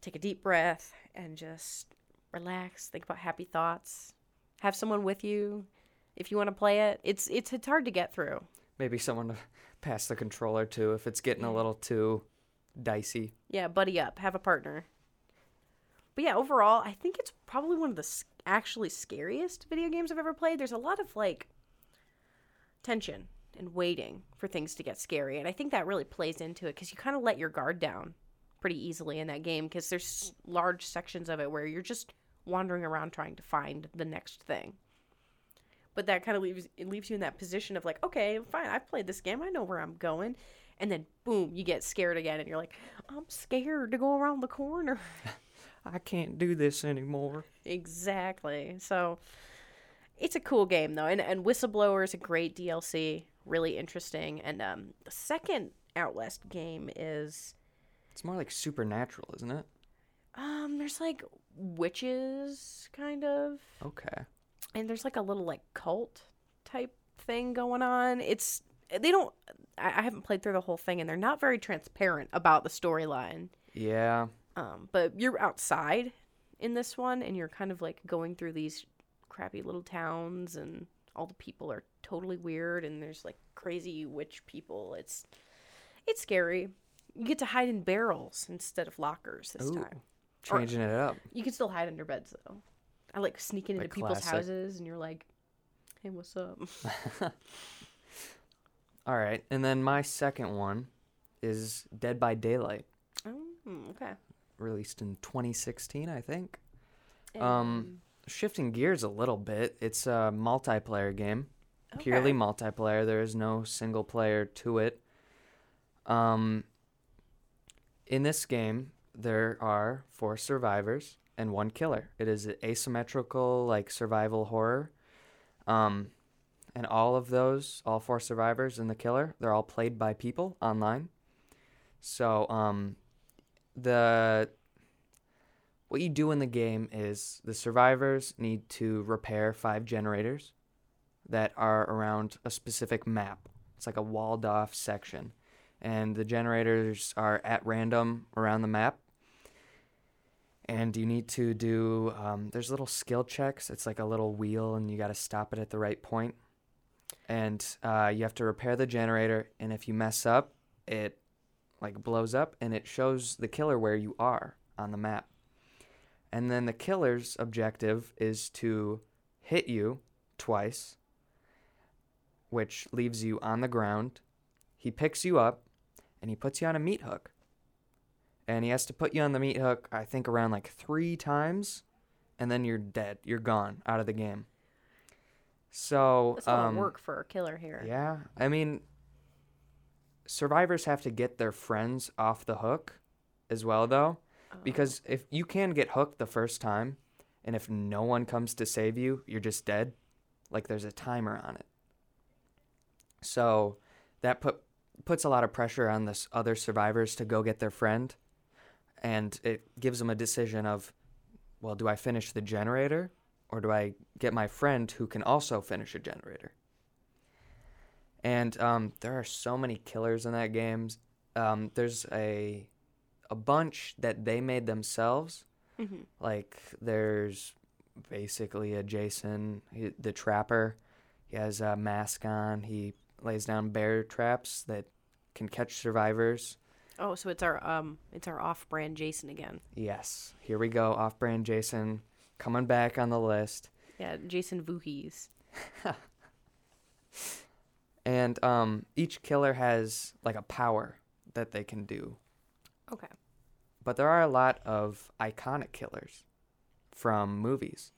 take a deep breath and just relax. Think about happy thoughts. Have someone with you if you want to play it. It's it's it's hard to get through. Maybe someone to pass the controller to if it's getting a little too dicey. Yeah, buddy up. Have a partner. But yeah, overall, I think it's probably one of the actually scariest video games I've ever played. There's a lot of like tension and waiting for things to get scary, and I think that really plays into it because you kind of let your guard down pretty easily in that game because there's large sections of it where you're just wandering around trying to find the next thing. But that kind of leaves it leaves you in that position of like, okay, fine, I've played this game, I know where I'm going, and then boom, you get scared again, and you're like, I'm scared to go around the corner. I can't do this anymore. exactly. So it's a cool game though, and and Whistleblower is a great DLC, really interesting. And um, the second Outlast game is It's more like supernatural, isn't it? um, there's like witches kind of, Okay. and there's like a little like cult type thing going on. It's they don't. I, I haven't played through the whole thing, and they're not very transparent about the storyline. Yeah. Um, but you're outside in this one, and you're kind of like going through these crappy little towns, and all the people are totally weird, and there's like crazy witch people. It's it's scary. You get to hide in barrels instead of lockers this Ooh. time. Changing it up. You can still hide under beds though. I like sneaking into people's houses, and you're like, "Hey, what's up?" All right. And then my second one is Dead by Daylight, oh, okay. released in 2016, I think. Um, Shifting gears a little bit, it's a multiplayer game. okay. Purely multiplayer. There is no single player to it. Um, in this game, there are four survivors and one killer. It is asymmetrical, like survival horror. Um, and all of those, all four survivors and the killer, they're all played by people online. So, um, the what you do in the game is the survivors need to repair five generators that are around a specific map. It's like a walled off section. And the generators are at random around the map. And you need to do, um, there's little skill checks. It's like a little wheel, and you got to stop it at the right point. And uh, you have to repair the generator. And if you mess up, it like blows up and it shows the killer where you are on the map. And then the killer's objective is to hit you twice, which leaves you on the ground. He picks you up and he puts you on a meat hook. And he has to put you on the meat hook, I think, around like three times, and then you're dead. You're gone out of the game. So, That's a lot um, of work for a killer here. yeah, I mean, survivors have to get their friends off the hook as well, though, Oh. because if you can get hooked the first time, and if no one comes to save you, you're just dead. Like there's a timer on it. So that put puts a lot of pressure on this other survivors to go get their friend, and it gives them a decision of, well, do I finish the generator, or do I get my friend who can also finish a generator? And um, there are so many killers in that game. Um, there's a a bunch that they made themselves. Mhm. Like there's basically a Jason, he, the trapper. He has a mask on. He lays down bear traps that can catch survivors. Oh, so it's our um, it's our off-brand Jason again. Yes, here we go. Off-brand Jason coming back on the list. Yeah, Jason Voorhees. And um, each killer has like a power that they can do. Okay. But there are a lot of iconic killers from movies.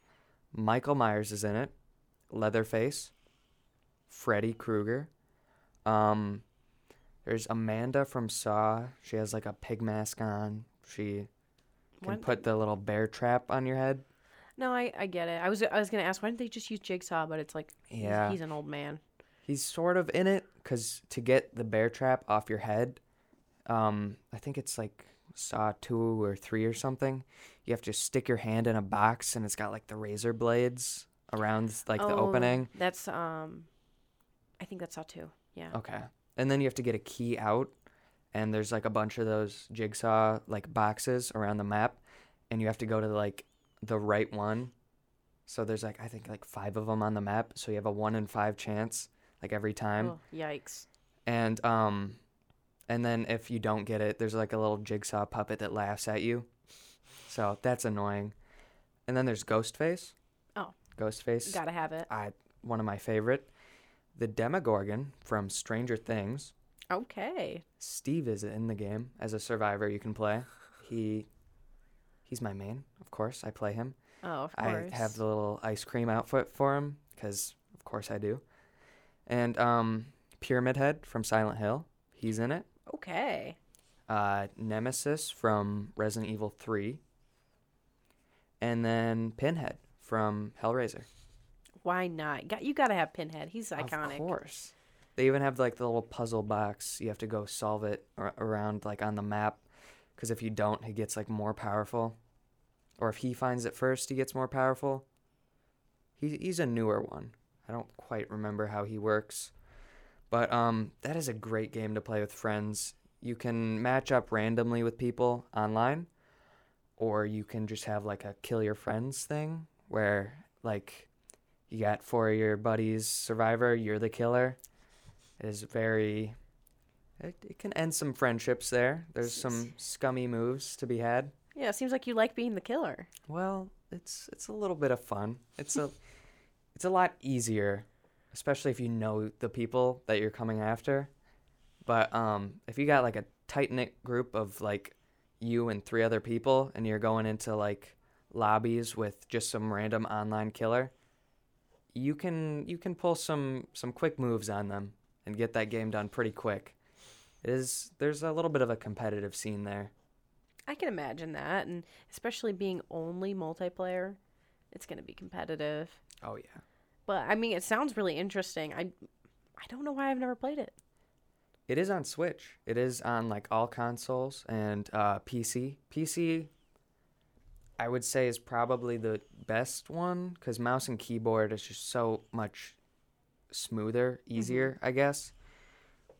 Michael Myers is in it, Leatherface, Freddy Krueger. Um, there's Amanda from Saw. She has like a pig mask on. She can What- put the little bear trap on your head. No, I, I get it. I was I was gonna ask why didn't they just use Jigsaw? But it's like he's- Yeah. he's, an old man. He's sort of in it because to get the bear trap off your head, um, I think it's like Saw two or three or something. You have to stick your hand in a box and it's got like the razor blades around like the Oh, opening. That's um, I think that's Saw two. Yeah. Okay. And then you have to get a key out and there's like a bunch of those jigsaw like boxes around the map and you have to go to like the right one. So there's like I think like 5 of them on the map, so you have a 1 in 5 chance like every time. Oh, yikes. And um and then if you don't get it, there's like a little jigsaw puppet that laughs at you. So that's annoying. And then there's Ghostface. Oh. Ghostface. Gotta have it. I one of my favorite. The Demogorgon from Stranger Things. Okay. Steve is in the game as a survivor you can play. He he's my main, of course. I play him. Oh, of course. I have the little ice cream outfit for him cuz of course I do. And um Pyramid Head from Silent Hill. He's in it. Okay. uh, Nemesis from Resident Evil 3, and then Pinhead from Hellraiser. Why not? You got to have Pinhead. He's iconic. Of course. They even have like the little puzzle box. You have to go solve it ar- around like on the map, because if you don't, he gets like more powerful. Or if he finds it first, he gets more powerful. He he's a newer one. I don't quite remember how he works, but um, that is a great game to play with friends. You can match up randomly with people online, or you can just have like a kill your friends thing where like you got four of your buddies survivor, you're the killer. It is very it, it can end some friendships there. There's some scummy moves to be had. Yeah, it seems like you like being the killer. Well, it's it's a little bit of fun. It's a it's a lot easier, especially if you know the people that you're coming after. But um, if you got like a tight knit group of like you and three other people, and you're going into like lobbies with just some random online killer, you can you can pull some some quick moves on them and get that game done pretty quick. It is there's a little bit of a competitive scene there. I can imagine that, and especially being only multiplayer, it's going to be competitive. Oh yeah. But I mean, it sounds really interesting. I I don't know why I've never played it. It is on Switch. It is on like all consoles and uh, PC. PC, I would say, is probably the best one because mouse and keyboard is just so much smoother, easier, I guess.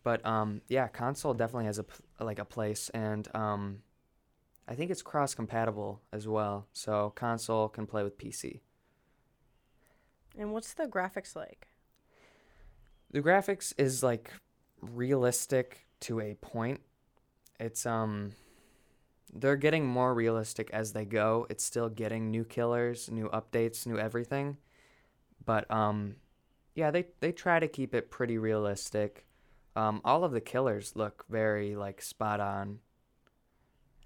But um, yeah, console definitely has a like a place, and um, I think it's cross compatible as well. So console can play with PC. And what's the graphics like? the graphics is like realistic to a point. It's um they're getting more realistic as they go. It's still getting new killers, new updates, new everything. But um yeah, they they try to keep it pretty realistic. Um all of the killers look very like spot on.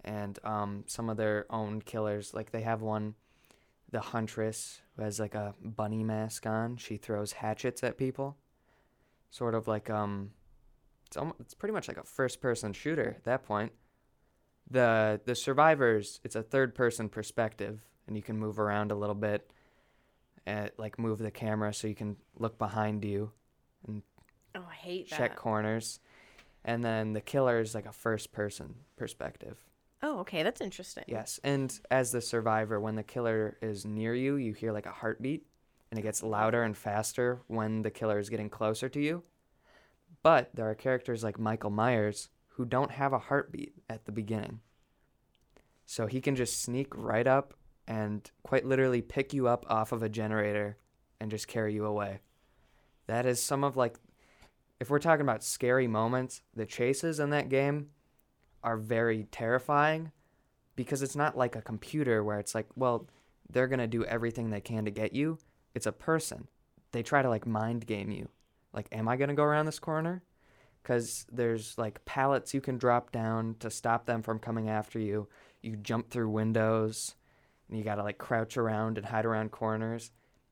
And um some of their own killers like they have one the huntress who has like a bunny mask on. She throws hatchets at people sort of like um it's almost, it's pretty much like a first person shooter at that point. The the survivors, it's a third person perspective and you can move around a little bit and like move the camera so you can look behind you, and Oh, I hate that. check corners. And then the killer is like a first person perspective. Oh, okay, that's interesting. Yes. And as the survivor, when the killer is near you, you hear like a heartbeat and it gets louder and faster when the killer is getting closer to you. But there are characters like Michael Myers who don't have a heartbeat at the beginning. So he can just sneak right up and quite literally pick you up off of a generator and just carry you away. That is some of like if we're talking about scary moments, the chases in that game are very terrifying because it's not like a computer where it's like, well, they're going to do everything they can to get you. It's a person. They try to like mind game you. Like, am I going to go around this corner? Because there's like pallets you can drop down to stop them from coming after you. You jump through windows and you got to like crouch around and hide around corners.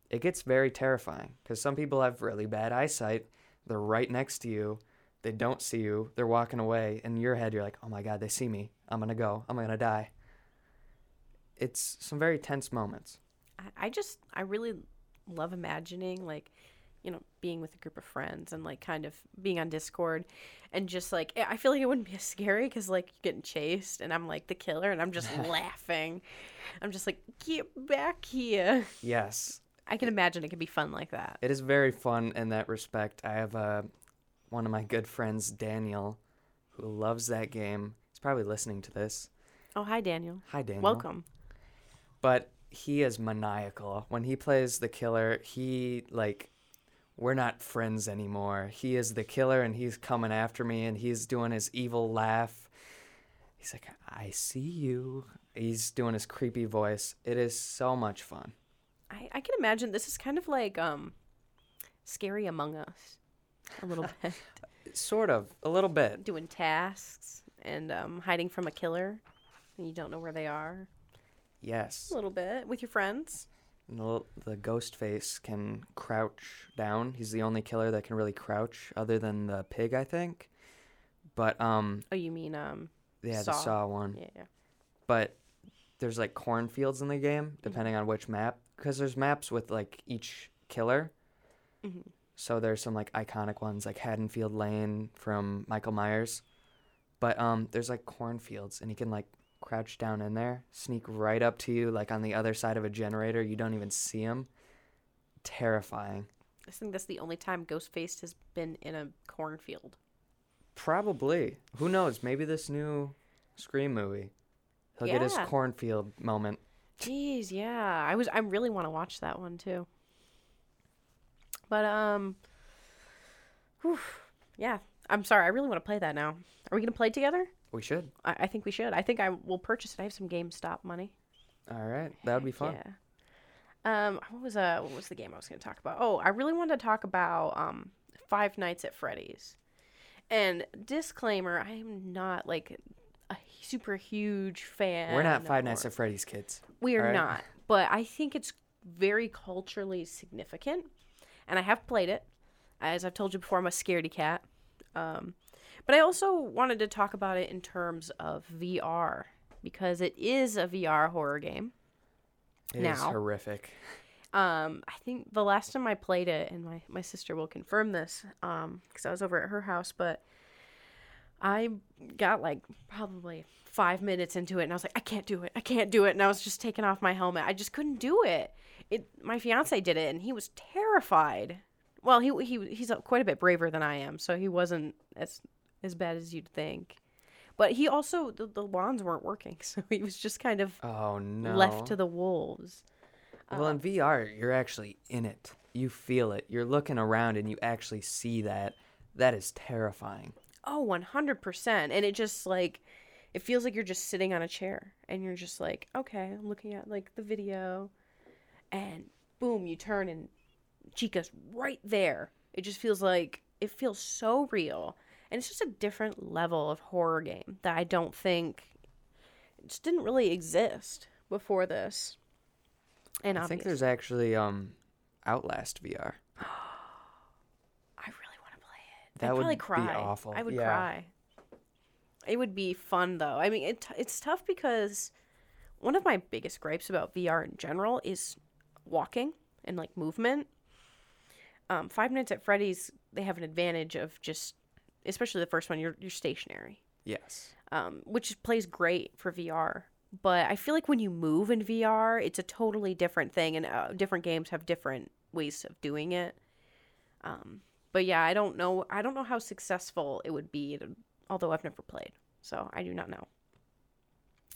It gets very terrifying because some people have really bad eyesight. They're right next to you. They don't see you. They're walking away. In your head, you're like, oh my God, they see me. I'm to go. I'm to die. It's some very tense moments. I just I really love imagining like you know being with a group of friends and like kind of being on discord and just like i feel like it wouldn't be as scary because like you're getting chased and i'm like the killer and i'm just laughing i'm just like get back here Yes, i can imagine it could be fun like that it is very fun in that respect. I have uh, one of my good friends, Daniel, who loves that game. He's probably listening to this. oh hi daniel Hi, Daniel. welcome But he is maniacal. When he plays the killer, he like we're not friends anymore. He is the killer and he's coming after me and he's doing his evil laugh. He's like, "I see you." He's doing his creepy voice. It is so much fun. I, I can imagine this is kind of like um scary among us a little bit Sort of, a little bit. doing tasks and um hiding from a killer and you don't know where they are Yes. a little bit with your friends The, the ghost face can crouch down. He's the only killer that can really crouch other than the pig, I think. But um oh you mean um yeah, the Saw. saw one. yeah yeah But there's like cornfields in the game depending on which map because there's maps with like each killer. Mhm. So there's some like iconic ones like Haddonfield Lane from Michael Myers. But um there's like cornfields and he can like crouch down in there, sneak right up to you like on the other side of a generator. You don't even see him. Terrifying. I think that's the only time Ghostface has been in a cornfield. Probably. Who knows? Maybe this new Scream movie. He'll get his cornfield moment. Jeez, yeah. I was I really want to watch that one too. But um whew, yeah. I'm sorry, I really want to play that now. Are we gonna play together? We should. I, I think we should. I think I will purchase it. I have some GameStop money. All right. That would be fun. Yeah. Um, what was uh, what was the game I was going to talk about? Oh, I really wanted to talk about um, Five Nights at Freddy's. And disclaimer, I am not like a super huge fan. We're not Five Nights or- at Freddy's kids. We are alright? not, but I think it's very culturally significant, and I have played it. As I've told you before, I'm a scaredy cat. Um, but I also wanted to talk about it in terms of VR because it is a VR horror game. It is Now. horrific. Um, I think the last time I played it, and my, my sister will confirm this, um, because I was over at her house, but I got like probably five minutes into it, and I was like, I can't do it, I can't do it, and I was just taking off my helmet. I just couldn't do it. It my fiance did it, and he was terrified. Well, he he he's quite a bit braver than I am, so he wasn't as as bad as you'd think. But he also the, the wands weren't working, so he was just kind of Oh no. left to the wolves. Well, in um, VR, you're actually in it. You feel it. You're looking around and you actually see that. That is terrifying. Oh, 100%. And it just like, it feels like you're just sitting on a chair and you're just like, okay, I'm looking at like the video. And boom, you turn and Chica's right there. It just feels like, it feels so real. And it's just a different level of horror game that I don't think it just didn't really exist before this. And I think there's actually um Outlast VR. I really want to play it. That I'd would probably be cry. awful. I would Yeah. cry. It would be fun though. I mean, it it's tough because one of my biggest gripes about VR in general is walking and like movement. Um, Five Nights at Freddy's, they have an advantage of just, especially the first one, you're you're stationary, Yes. um, which plays great for VR. But I feel like when you move in VR, it's a totally different thing, and uh, different games have different ways of doing it. Um, but yeah, I don't know. I don't know how successful it would be, to- although I've never played, so I do not know.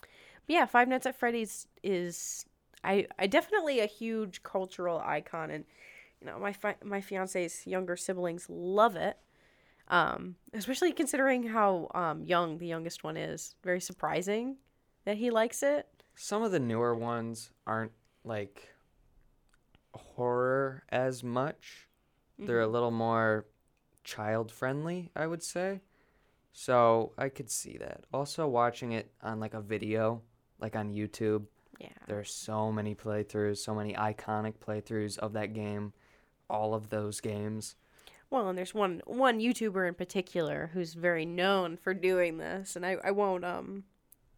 But yeah, Five Nights at Freddy's is I I definitely a huge cultural icon, and you know my fi- my fiance's younger siblings love it. Um, especially considering how um young the youngest one is. Very surprising that he likes it. Some of the newer ones aren't like horror as much. They're a little more child friendly, I would say. So I could see that. Also, watching it on like a video, like on YouTube, Yeah. there are so many playthroughs, so many iconic playthroughs of that game, all of those games. Well, and there's one one YouTuber in particular who's very known for doing this, and I, I won't um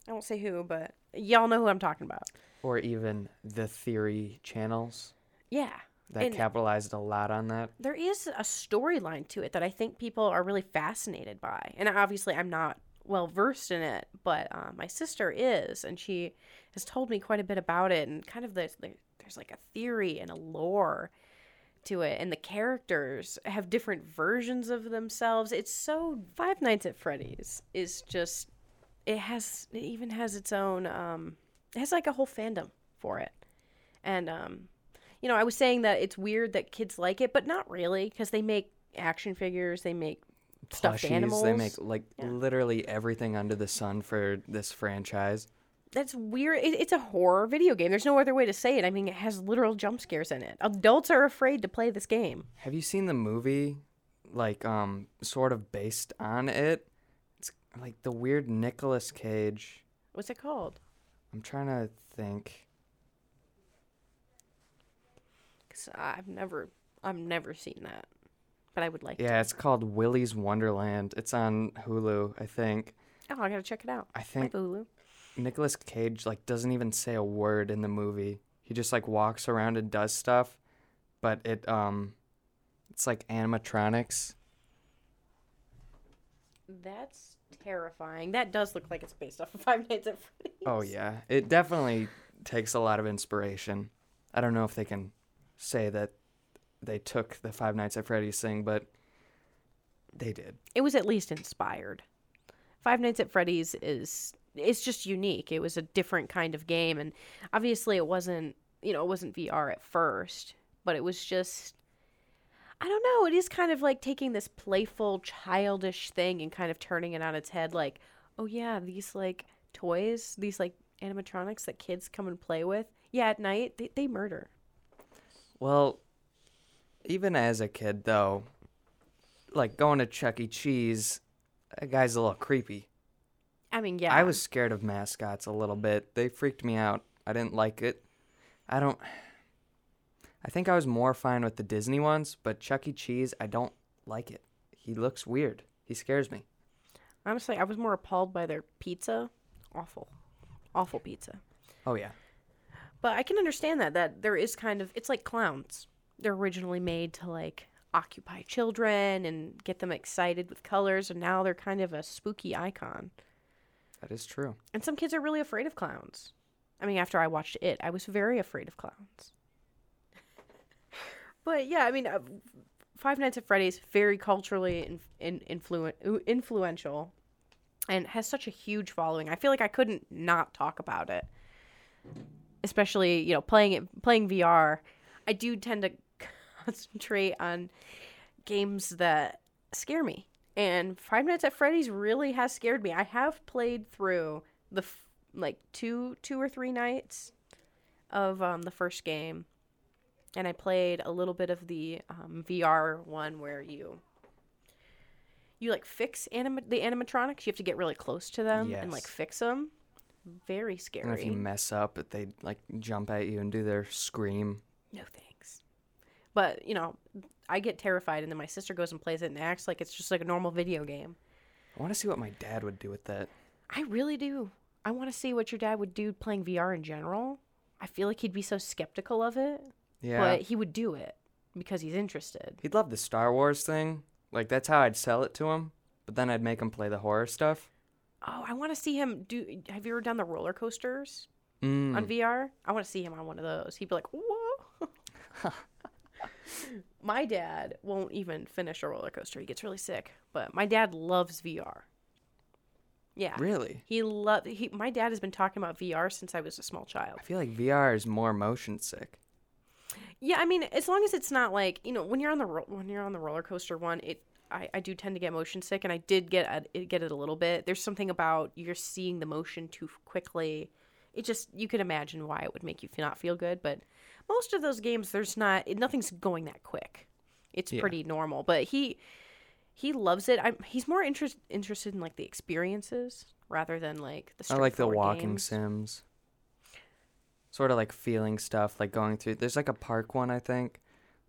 I won't say who, but y'all know who I'm talking about. Or even the theory channels Yeah. that And- capitalized a lot on that. There is a storyline to it that I think people are really fascinated by. And obviously I'm not well versed in it, but uh, my sister is, and she has told me quite a bit about it and kind of the, the there's like a theory and a lore to it and the characters have different versions of themselves. It's so Five Nights at Freddy's is just it has it even has its own um it has like a whole fandom for it. And um you know, I was saying that it's weird that kids like it, but not really because they make action figures, they make stuffed Plushies, animals. They make like Yeah. literally everything under the sun for this franchise. That's weird. It, it's a horror video game. There's no other way to say it. I mean, it has literal jump scares in it. Adults are afraid to play this game. Have you seen the movie, like um, sort of based on it? It's like the weird Nicolas Cage. What's it called? I'm trying to think. Cause I've never, I've never seen that, but I would like. Yeah, it's called Willy's Wonderland. It's on Hulu, I think. Oh, I gotta check it out. I think Hulu. Nicolas Cage like doesn't even say a word in the movie. He just like walks around and does stuff. but it um, it's like animatronics. That's terrifying. That does look like it's based off of Five Nights at Freddy's. Oh yeah, it definitely takes a lot of inspiration. I don't know if they can say that they took the Five Nights at Freddy's thing, but they did. It was at least inspired. Five Nights at Freddy's is it's just unique. It was a different kind of game and obviously it wasn't, you know, it wasn't VR at first, but it was just I don't know, it is kind of like taking this playful childish thing and kind of turning it on its head like, "Oh yeah, these like toys, these like animatronics that kids come and play with. Yeah, at night they, they murder." Well, even as a kid though, like going to Chuck E. Cheese, that guy's a little creepy. I mean, yeah. I was scared of mascots a little bit. They freaked me out. I didn't like it. I don't. I think I was more fine with the Disney ones, but Chuck E. Cheese, I don't like it. He looks weird. He scares me. Honestly, I was more appalled by their pizza. Awful. Awful pizza. Oh yeah. But I can understand that that there is kind of it's like clowns. They're originally made to like occupy children and get them excited with colors and now they're kind of a spooky icon. That is true. And some kids are really afraid of clowns. I mean, after I watched it, I was very afraid of clowns. but yeah, I mean, uh, Five Nights at Freddy's very culturally in, in, influ- influential and has such a huge following. I feel like I couldn't not talk about it. Especially, you know, playing it playing VR. I do tend to concentrate on games that scare me. And Five Nights at Freddy's really has scared me. I have played through the f- like two two or three nights of um, the first game, and I played a little bit of the um, VR one where you you like fix anim- the animatronics. You have to get really close to them and like fix them. Very And scary. if you mess up, they like jump at you and do their scream. No thanks. But, you know, I get terrified and then my sister goes and plays it and acts like it's just like a normal video game. I want to see what my dad would do with that. I really do. I want to see what your dad would do playing VR in general. I feel like he'd be so skeptical of it, Yeah. but he would do it because he's interested. He'd love the Star Wars thing. Like that's how I'd sell it to him. But then I'd make him play the horror stuff. Oh, I want to see him do. Have you ever done the roller coasters Mm. on VR? I want to see him on one of those. He'd be like, "Whoa!" my dad won't even finish a roller coaster. He gets really sick. But my dad loves VR. Yeah, Really? he love. He my dad has been talking about VR since I was a small child. I feel like VR is more motion sick. Yeah, I mean, as long as it's not like you know when you're on the ro- when you're on the roller coaster one, it I, I do tend to get motion sick, and I did get it, get it a little bit. There's something about you're seeing the motion too quickly. It just you can imagine why it would make you not feel good, but most of those games there's not nothing's going that quick. It's Yeah. pretty normal, but he he loves it. I'm he's more interest, interested in like the experiences rather than like the. I like the walking games. sims. Sort of like feeling stuff, like going through. There's like a park one, I think,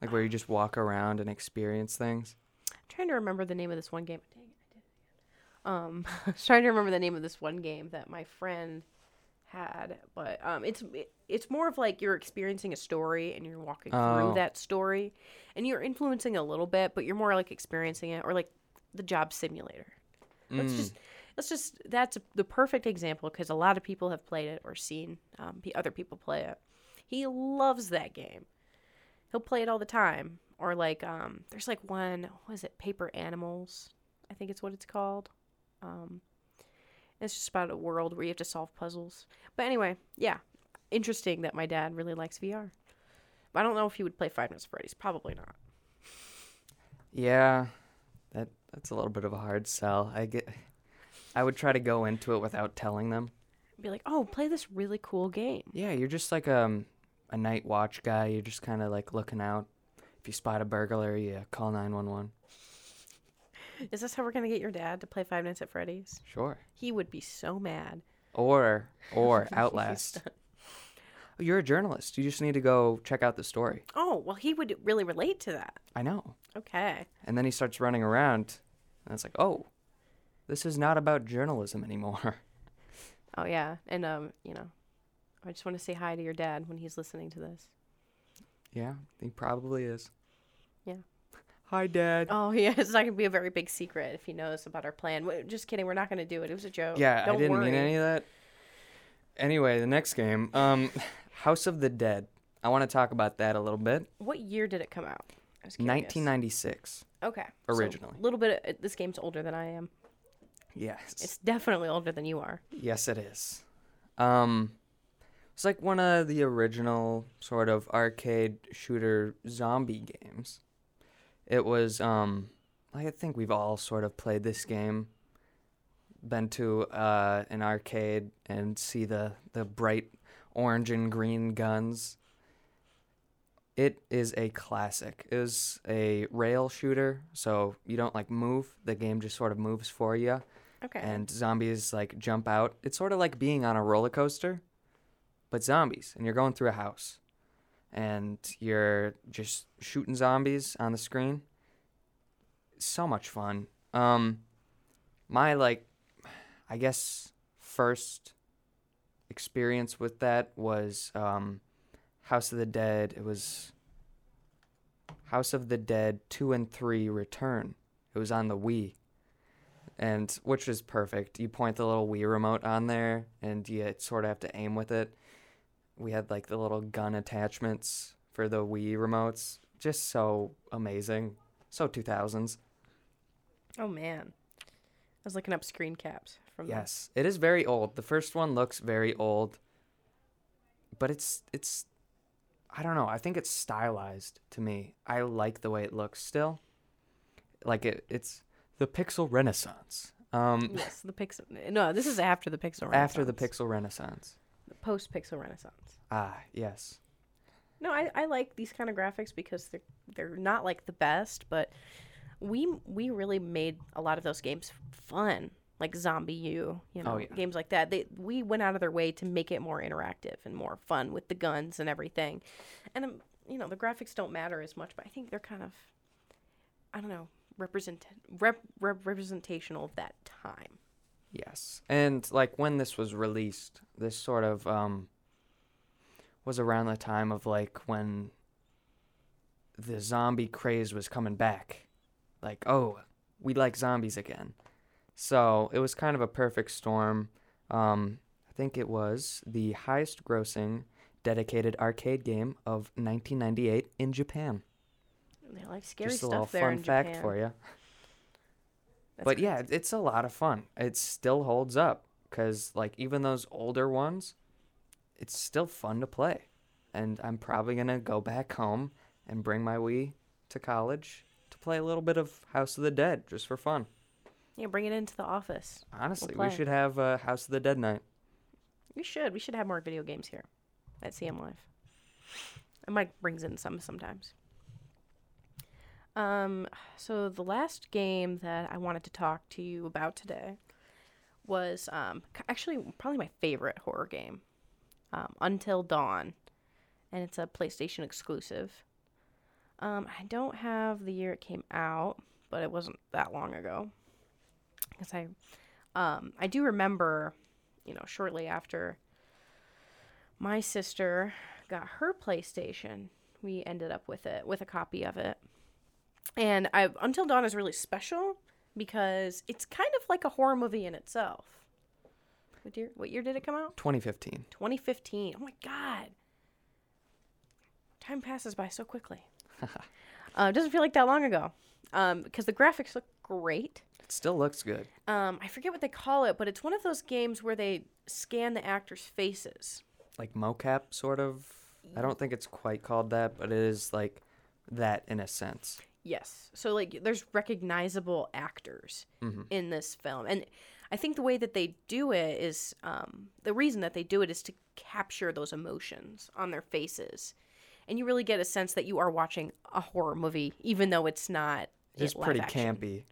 like where you just walk around and experience things. I'm trying to remember the name of this one game. Dang it, I did it again. Um, I was trying to remember the name of this one game that my friend had, but um, it's it, it's more of like you're experiencing a story and you're walking Oh. through that story, and you're influencing a little bit, but you're more like experiencing it, or like the job simulator. Let's Mm. just let's just that's the perfect example because a lot of people have played it or seen um, other people play it. He loves that game. He'll play it all the time. Or like um, there's like one what is it Paper Animals? I think it's what it's called. Um, it's just about a world where you have to solve puzzles. But anyway, yeah, interesting that my dad really likes VR. I don't know if he would play Five Nights at Freddy's. Probably not. Yeah, that that's a little bit of a hard sell. I get. I would try to go into it without telling them. Be like, oh, play this really cool game. Yeah, you're just like um a night watch guy. You're just kind of like looking out. If you spot a burglar, you call nine one one. Is this how we're gonna get your dad to play Five Nights at Freddy's? Sure. He would be so mad. Or or Outlast. Oh, You're a journalist. You just need to go check out the story. Oh, well, he would really relate to that. I know. Okay. And then he starts running around, and it's like, oh, this is not about journalism anymore. Oh yeah, and um, you know, I just want to say hi to your dad when he's listening to this. Yeah, he probably is. Hi, Dad. Oh yeah, it's not gonna be a very big secret if he knows about our plan. Wait, Just kidding, we're not gonna do it. It was a joke. yeah, Don't I didn't worry. mean any of that. Anyway, the next game, um, House of the Dead. I want to talk about that a little bit. What year did it come out? I was 1996. Okay. originally. A little bit. Of, this game's older than I am. Yes. It's definitely older than you are. Yes, it is. Um, it's like one of the original sort of arcade shooter zombie games. It was um, I think we've all sort of played this game. Been to uh, an arcade and see the the bright orange and green guns. It is a classic. It was a rail shooter, so you don't like move. The game just sort of moves for you Okay. and zombies like jump out. It's sort of like being on a roller coaster, but zombies, and you're going through a house, and you're just shooting zombies on the screen. So much fun. Um, my like, I guess first experience with that was um, House of the Dead. It was House of the Dead two and three Return. It was on the Wii and which is perfect. You point the little Wii remote on there, and you sort of have to aim with it. We had like the little gun attachments for the Wii remotes, just so amazing, so two thousands. oh man, I was looking up screen caps from. Yes, it is very old. The first one looks very old, but it's it's, I don't know. I think it's stylized to me. I like the way it looks still. Like it, it's the pixel renaissance. Um, yes, the pixel. No, this is after the pixel. Renaissance. After the pixel renaissance. Post pixel renaissance. Ah, yes. No, I, I like these kind of graphics because they're they're not like the best, but we we really made a lot of those games fun, like ZombiU, you know, Oh, yeah. games like that. They we went out of their way to make it more interactive and more fun with the guns and everything, and um, you know the graphics don't matter as much, but I think they're kind of, I don't know, represent rep, rep, representational of that time. Yes. And like when this was released, this sort of um was around the time of like when the zombie craze was coming back. Like, oh, we like zombies again. So, it was kind of a perfect storm. Um I think it was the highest grossing dedicated arcade game of 1998 in Japan. They like scary Just a stuff little there fun in fact Japan. for you. That's but yeah, it's a lot of fun. It still holds up because like even those older ones, it's still fun to play. And I'm probably gonna go back home and bring my Wii to college to play a little bit of House of the Dead just for fun. yeah, bring it into the office. Honestly, we play. should have a House of the Dead night. We should. We should have more video games here at CM Live. And Mike brings in some sometimes. Um, so the last game that I wanted to talk to you about today was um, actually probably my favorite horror game, um, Until Dawn, and it's a PlayStation exclusive. Um, I don't have the year it came out, but it wasn't that long ago. Because I, um, I do remember, you know, shortly after my sister got her PlayStation, we ended up with it with a copy of it. And I Until Dawn is really special because it's kind of like a horror movie in itself. What year? What year did it come out? 2015. 2015. Oh my god. Time passes by so quickly. uh, it doesn't feel like that long ago. Um, because the graphics look great. It still looks good. Um, I forget what they call it, but it's one of those games where they scan the actors' faces. Like mocap sort of. I don't think it's quite called that, but it is like that in a sense. Yes. So like there's recognizable actors Mm-hmm. in this film. And I think the way that they do it is um, the reason that they do it is to capture those emotions on their faces. And you really get a sense that you are watching a horror movie, even though it's not. It's pretty action. campy.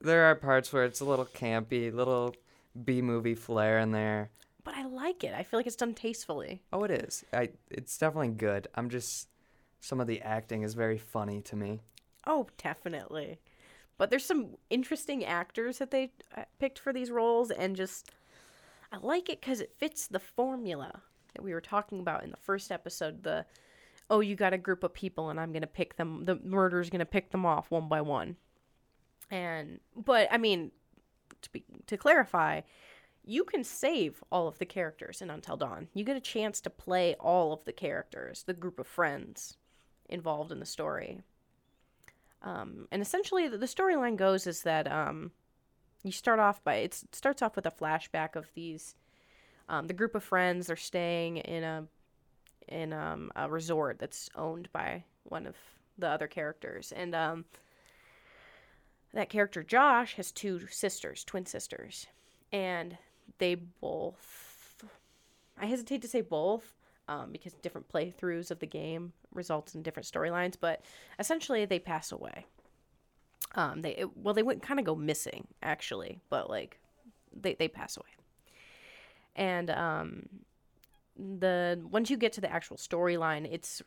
There are parts where it's a little campy, little B movie flair in there. But I like it. I feel like it's done tastefully. Oh, it is. I. It's definitely good. I'm just. Some of the acting is very funny to me. Oh, definitely. But there's some interesting actors that they uh, picked for these roles, and just I like it because it fits the formula that we were talking about in the first episode. The oh, you got a group of people and I'm to pick them, the murderer's to pick them off one by one. And, but I mean, to, be, to clarify, you can save all of the characters in Until Dawn. You get a chance to play all of the characters, the group of friends involved in the story. Um, and essentially, the, the storyline goes is that um, you start off by it starts off with a flashback of these um, the group of friends are staying in a in um, a resort that's owned by one of the other characters, and um, that character Josh has two sisters, twin sisters, and they both. I hesitate to say both um, because different playthroughs of the game results in different storylines, but essentially they pass away. Um, they it, well, they wouldn't kind of go missing actually, but like they they pass away, and um, the once you get to the actual storyline, it's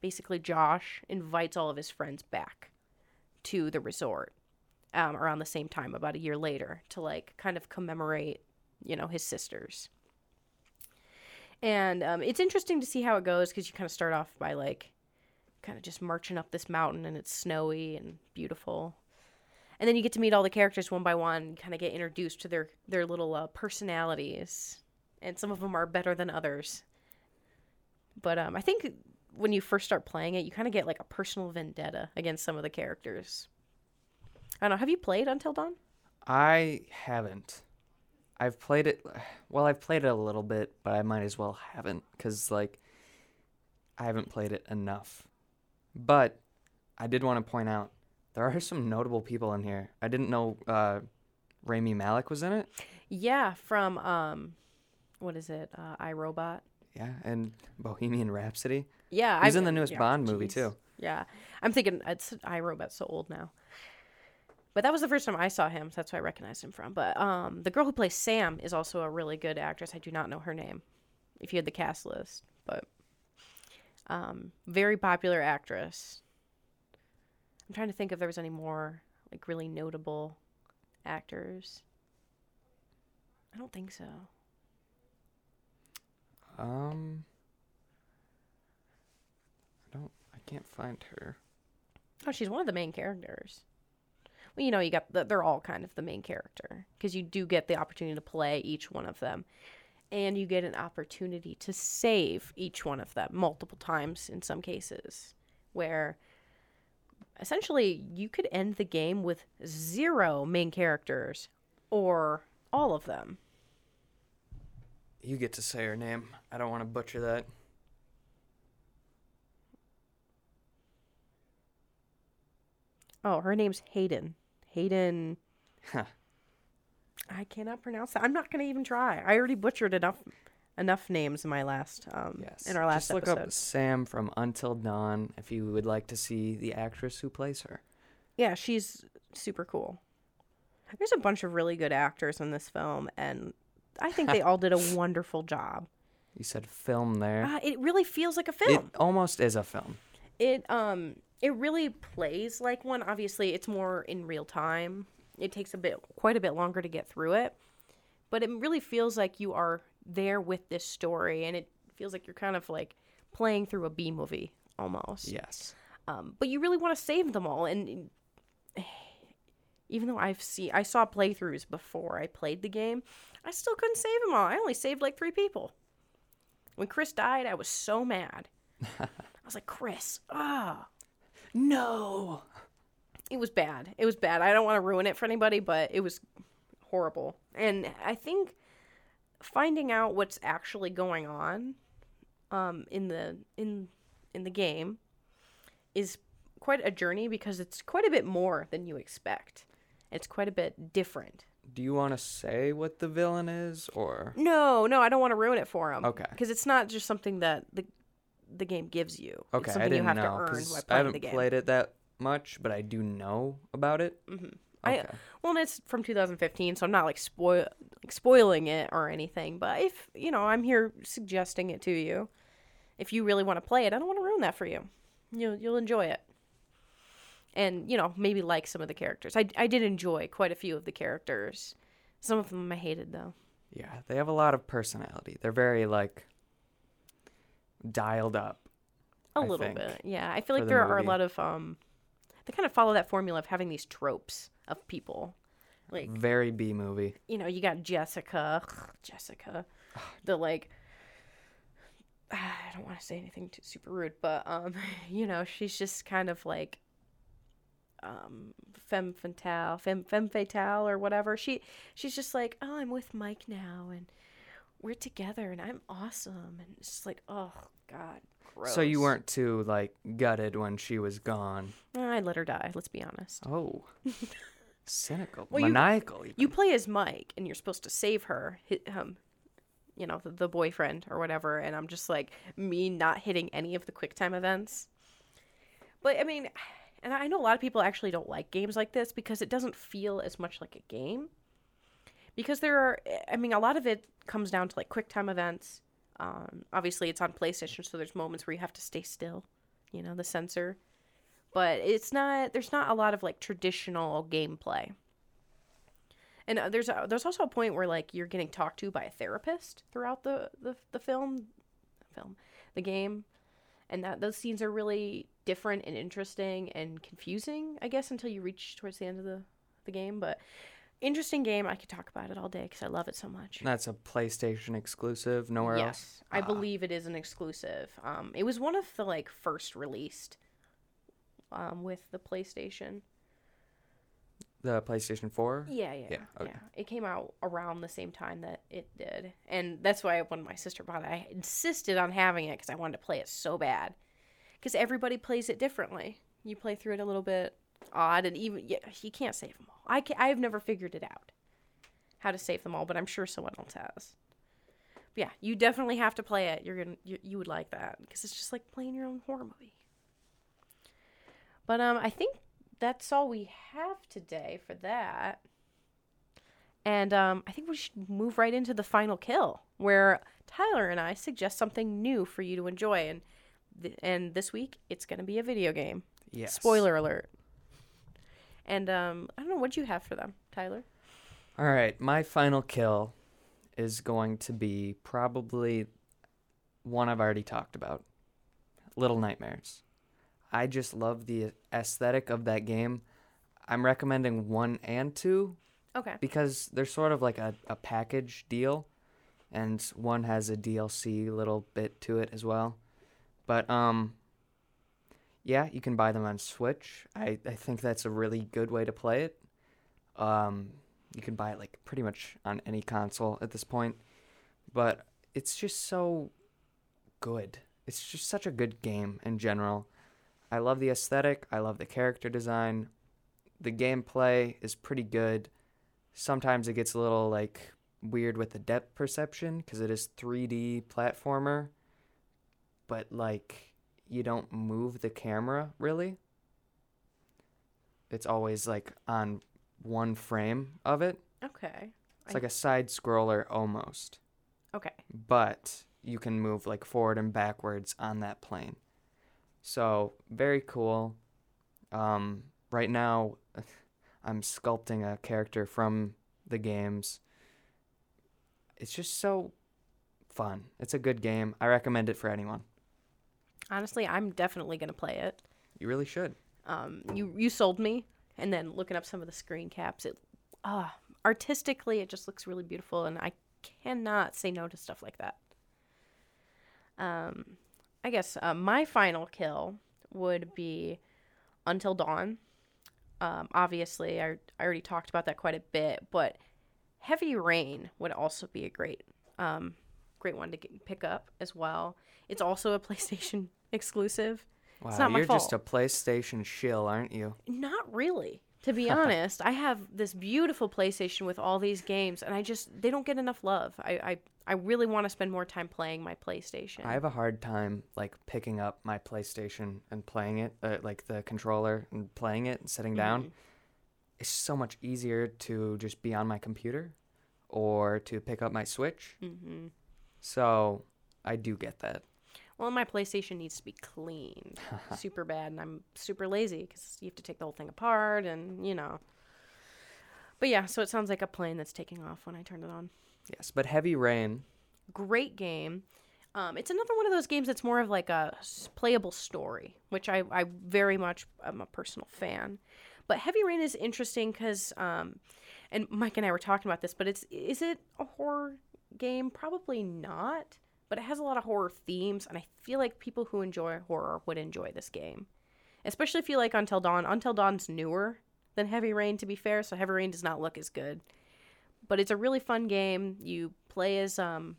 basically Josh invites all of his friends back to the resort um, around the same time, about a year later, to like kind of commemorate, you know, his sisters. And um, it's interesting to see how it goes because you kind of start off by like kind of just marching up this mountain and it's snowy and beautiful. And then you get to meet all the characters one by one, kind of get introduced to their their little uh, personalities, and some of them are better than others. But um, I think when you first start playing it, you kind of get like a personal vendetta against some of the characters. I don't know. Have you played Until Dawn? I haven't. I've played it. Well, I've played it a little bit, but I might as well haven't because like I haven't played it enough. But I did want to point out there are some notable people in here. I didn't know uh, Rami Malek was in it. Yeah, from um, what is it? Uh, iRobot. Yeah, and Bohemian Rhapsody. Yeah, He's I- in the newest yeah, Bond movie too. Yeah, I'm thinking it's I iRobot's so old now. But that was the first time I saw him, so that's why I recognized him from. But um, the girl who plays Sam is also a really good actress. I do not know her name, if you had the cast list, but um, very popular actress. I'm trying to think if there was any more like really notable actors. I don't think so. Um, I don't. I can't find her. Oh, she's one of the main characters. You know, you got the, they're all kind of the main character because you do get the opportunity to play each one of them, and you get an opportunity to save each one of them multiple times in some cases, where essentially you could end the game with zero main characters or all of them. You get to say her name. I don't want to butcher that. Oh, her name's Hayden. Hayden. Huh. I cannot pronounce that. I'm not going to even try. I already butchered enough enough names in my last um Yes. in our last Just look episode. up Sam from Until Dawn if you would like to see the actress who plays her. Yeah, she's super cool. There's a bunch of really good actors in this film and I think they all did a wonderful job. You said film there. Uh, it really feels like a it film. almost is a film. It um it really plays like one. Obviously, it's more in real time. It takes a bit quite a bit longer to get through it. But it really feels like you are there with this story and it feels like you're kind of like playing through a B movie almost. Yes. Um, but you really want to save them all and even though I've seen I saw playthroughs before I played the game, I still couldn't save them all. I only saved like 3 people. When Chris died, I was so mad. I was like, "Chris, ah." No. it was bad. It was bad. I don't want to ruin it for anybody, but it was horrible. And I think finding out what's actually going on um, in the in in the game is quite a journey because it's quite a bit more than you expect. It's quite a bit different. Do you want to say what the villain is, or No, no, I don't want to ruin it for him. Okay. Because it's not just something that the the game gives you. okay? It's I something didn't you have know to earn by I haven't the game. played it that much, but I do know about it. Mm-hmm. I- Okay. Well, and it's from 2015, so I'm not like spoil like spoiling it or anything. But if you know, I'm here suggesting it to you. If you really want to play it, I don't want to ruin that for you. You'll you'll enjoy it, and you know maybe like some of the characters. I I did enjoy quite a few of the characters. Some of them I hated though. Yeah, they have a lot of personality. They're very like dialed up. A I little think, bit, yeah. I feel like the there are a lot of um, they kind of follow that formula of having these tropes of people, like Very B movie. you know, you got Jessica, Jessica, the like. I don't want to say anything too super rude, but um, you know, she's just kind of like um femme fatale, femme femme fatale or whatever. She she's just like, "Oh, I'm with Mike now and we're together and I'm awesome." And it's just like, "Oh god, gross." So you weren't too like gutted when she was gone. I'd let her die, let's be honest. Oh. Cynical. Well, maniacal. even. You play as Mike and you're supposed to save her, hit um you know, the, the boyfriend or whatever, and I'm just like me not hitting any of the quick time events. But I mean, and I know a lot of people actually don't like games like this because it doesn't feel as much like a game. Because there are, I mean, a lot of it comes down to like quick time events. Um, obviously, it's on PlayStation, so there's moments where you have to stay still, you know, the sensor. But it's not, there's not a lot of like traditional gameplay. And uh, there's a, there's also a point where like you're getting talked to by a therapist throughout the the, the film, film, the game, and that those scenes are really different and interesting and confusing, I guess, until you reach towards the end of the the game. But interesting game. I could talk about it all day because I love it so much. That's a PlayStation exclusive. Nowhere else. yes, I Ah. believe it is an exclusive. Um, it was one of the like first released, um, with the PlayStation. The PlayStation 4. Yeah, yeah, yeah. Yeah. It came out around the same time that it did, and that's why when my sister bought it, I insisted on having it because I wanted to play it so bad. Because everybody plays it differently. You play through it a little bit odd, and even yeah, you can't save them all. I can, I have never figured it out how to save them all, but I'm sure someone else has. But yeah, you definitely have to play it. You're gonna you, you would like that because it's just like playing your own horror movie. But um, I think that's all we have today for that. And um, I think we should move right into the final kill, where Tyler and I suggest something new for you to enjoy. And th- and this week it's going to be a video game. Yes. Spoiler alert. And um, I don't know what you have for them, Tyler. All right, my final kill is going to be probably one I've already talked about. Little Nightmares. I just love the aesthetic of that game. I'm recommending 1 and 2 Okay. because they're sort of like a, a package deal and one has a DLC little bit to it as well. But um yeah, you can buy them on Switch. I, I think that's a really good way to play it. Um you can buy it like pretty much on any console at this point. But it's just so good. It's just such a good game in general. I love the aesthetic, I love the character design. The gameplay is pretty good sometimes it gets a little like weird with the depth perception because it is 3D platformer, but like you don't move the camera really. It's always like on one frame of it. Okay. It's I- like a side scroller almost, Okay. but you can move like forward and backwards on that plane. So, very cool. Um, right now, I'm sculpting a character from the games. It's just so fun. It's a good game. I recommend it for anyone. Honestly, I'm definitely gonna play it. You really should. Um, you you sold me, and then looking up some of the screen caps, it ah artistically it just looks really beautiful, and I cannot say no to stuff like that. Um, I guess uh, my final kill would be Until Dawn. Um, obviously, I I already talked about that quite a bit, but Heavy Rain would also be a great um great one to get, pick up as well. It's also a PlayStation exclusive. Wow, not you're just a. PlayStation shill, aren't you? Not really. To be honest, I have this beautiful PlayStation with all these games, and I just they don't get enough love. I I, I really want to spend more time playing my PlayStation. I have a hard time like picking up my PlayStation and playing it, uh, like the controller and playing it and sitting down. Mhm. It's so much easier to just be on my computer or to pick up my Switch. hmm So I do get that. Well, my PlayStation needs to be cleaned super bad, and I'm super lazy because you have to take the whole thing apart, and you know. But yeah, so it sounds like a plane that's taking off when I turn it on. Yes, but Heavy Rain, Great game. Um, it's another one of those games that's more of like a playable story, which I, I very much am a personal fan. But Heavy Rain is interesting because, um, and Mike and I were talking about this, but it's is it a horror game? Probably not. But it has a lot of horror themes, and I feel like people who enjoy horror would enjoy this game, especially if you like Until Dawn. Until Dawn's newer than Heavy Rain, to be fair, so Heavy Rain does not look as good. But it's a really fun game. You play as um,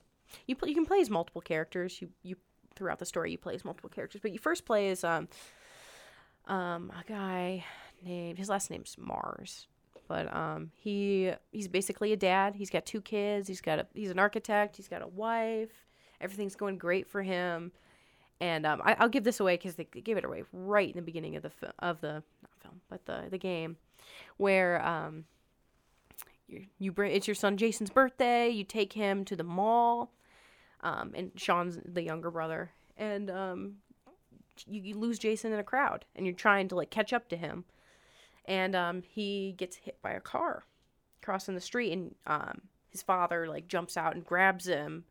you play, you can play as multiple characters. You you throughout the story you play as multiple characters, but you first play as um um a guy named his last name's Mars. But um he he's basically a dad. He's got two kids. He's got a he's an architect. He's got a wife. Everything's going great for him. And um, I, I'll give this away because they gave it away right in the beginning of the fi- of the film, but the the game, where um, you you bring it's your son Jason's birthday. You take him to the mall, um, and Sean's the younger brother, and um, you, you lose Jason in a crowd, and you're trying to like catch up to him, and um, he gets hit by a car crossing the street, and um, his father like jumps out and grabs him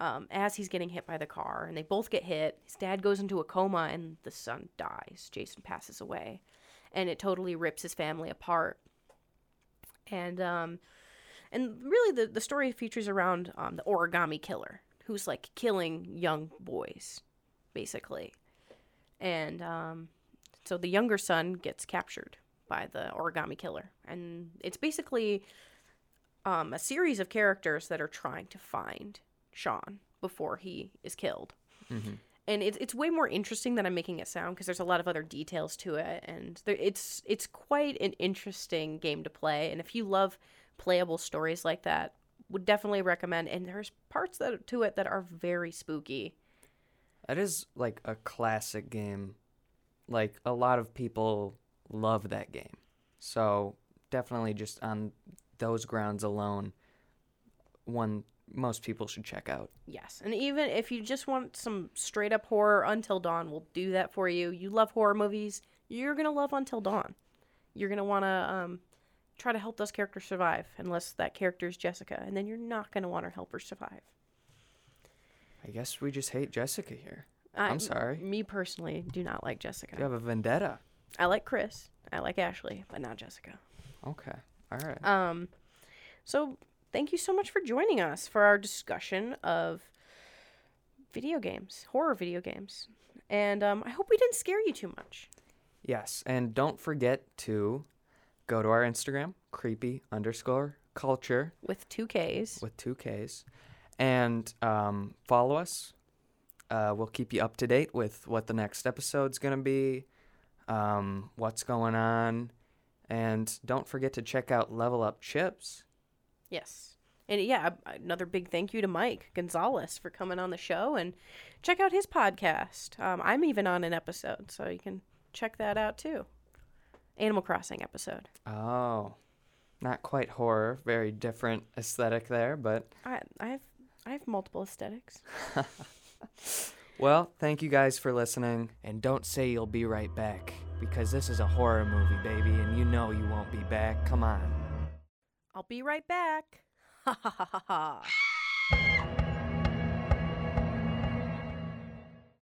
um, as he's getting hit by the car, and they both get hit. His dad goes into a coma, and the son dies. Jason passes away, and it totally rips his family apart. And um, and really, the the story features around um, the origami killer, who's like killing young boys, basically. And um, so the younger son gets captured by the origami killer, and it's basically um, a series of characters that are trying to find Sean before he is killed. Mm-hmm. And it's it's way more interesting than I'm making it sound because there's a lot of other details to it, and there, it's it's quite an interesting game to play. And if you love playable stories like that, would definitely recommend. And there's parts that to it that are very spooky. That is like a classic game. Like a lot of people love that game. So definitely just on those grounds alone, one most people should check out. Yes, and even if you just want some straight up horror, Until Dawn will do that for you. You love horror movies, you're gonna love Until Dawn. You're gonna want to um, try to help those characters survive, unless that character is Jessica, and then you're not gonna want to help her survive. I guess we just hate Jessica here. I, I'm sorry. Me personally, do not like Jessica. You have a vendetta. I like Chris. I like Ashley, but not Jessica. Okay. All right. Um, so thank you so much for joining us for our discussion of video games, horror video games, and um, I hope we didn't scare you too much. Yes, and don't forget to go to our Instagram, creepy underscore culture with two K's. with two Ks, and um, follow us. Uh, we'll keep you up to date with what the next episode's gonna be, um, what's going on, and don't forget to check out Level Up Chips. Yes. And yeah, another big thank you to Mike Gonzalez for coming on the show and check out his podcast. Um, I'm even on an episode, so you can check that out too. Animal Crossing episode. Oh, not quite horror, very different aesthetic there, but I I have I have multiple aesthetics. Well, thank you guys for listening, and don't say you'll be right back because this is a horror movie, baby, and you know you won't be back. Come on. I'll be right back. Ha ha ha ha ha.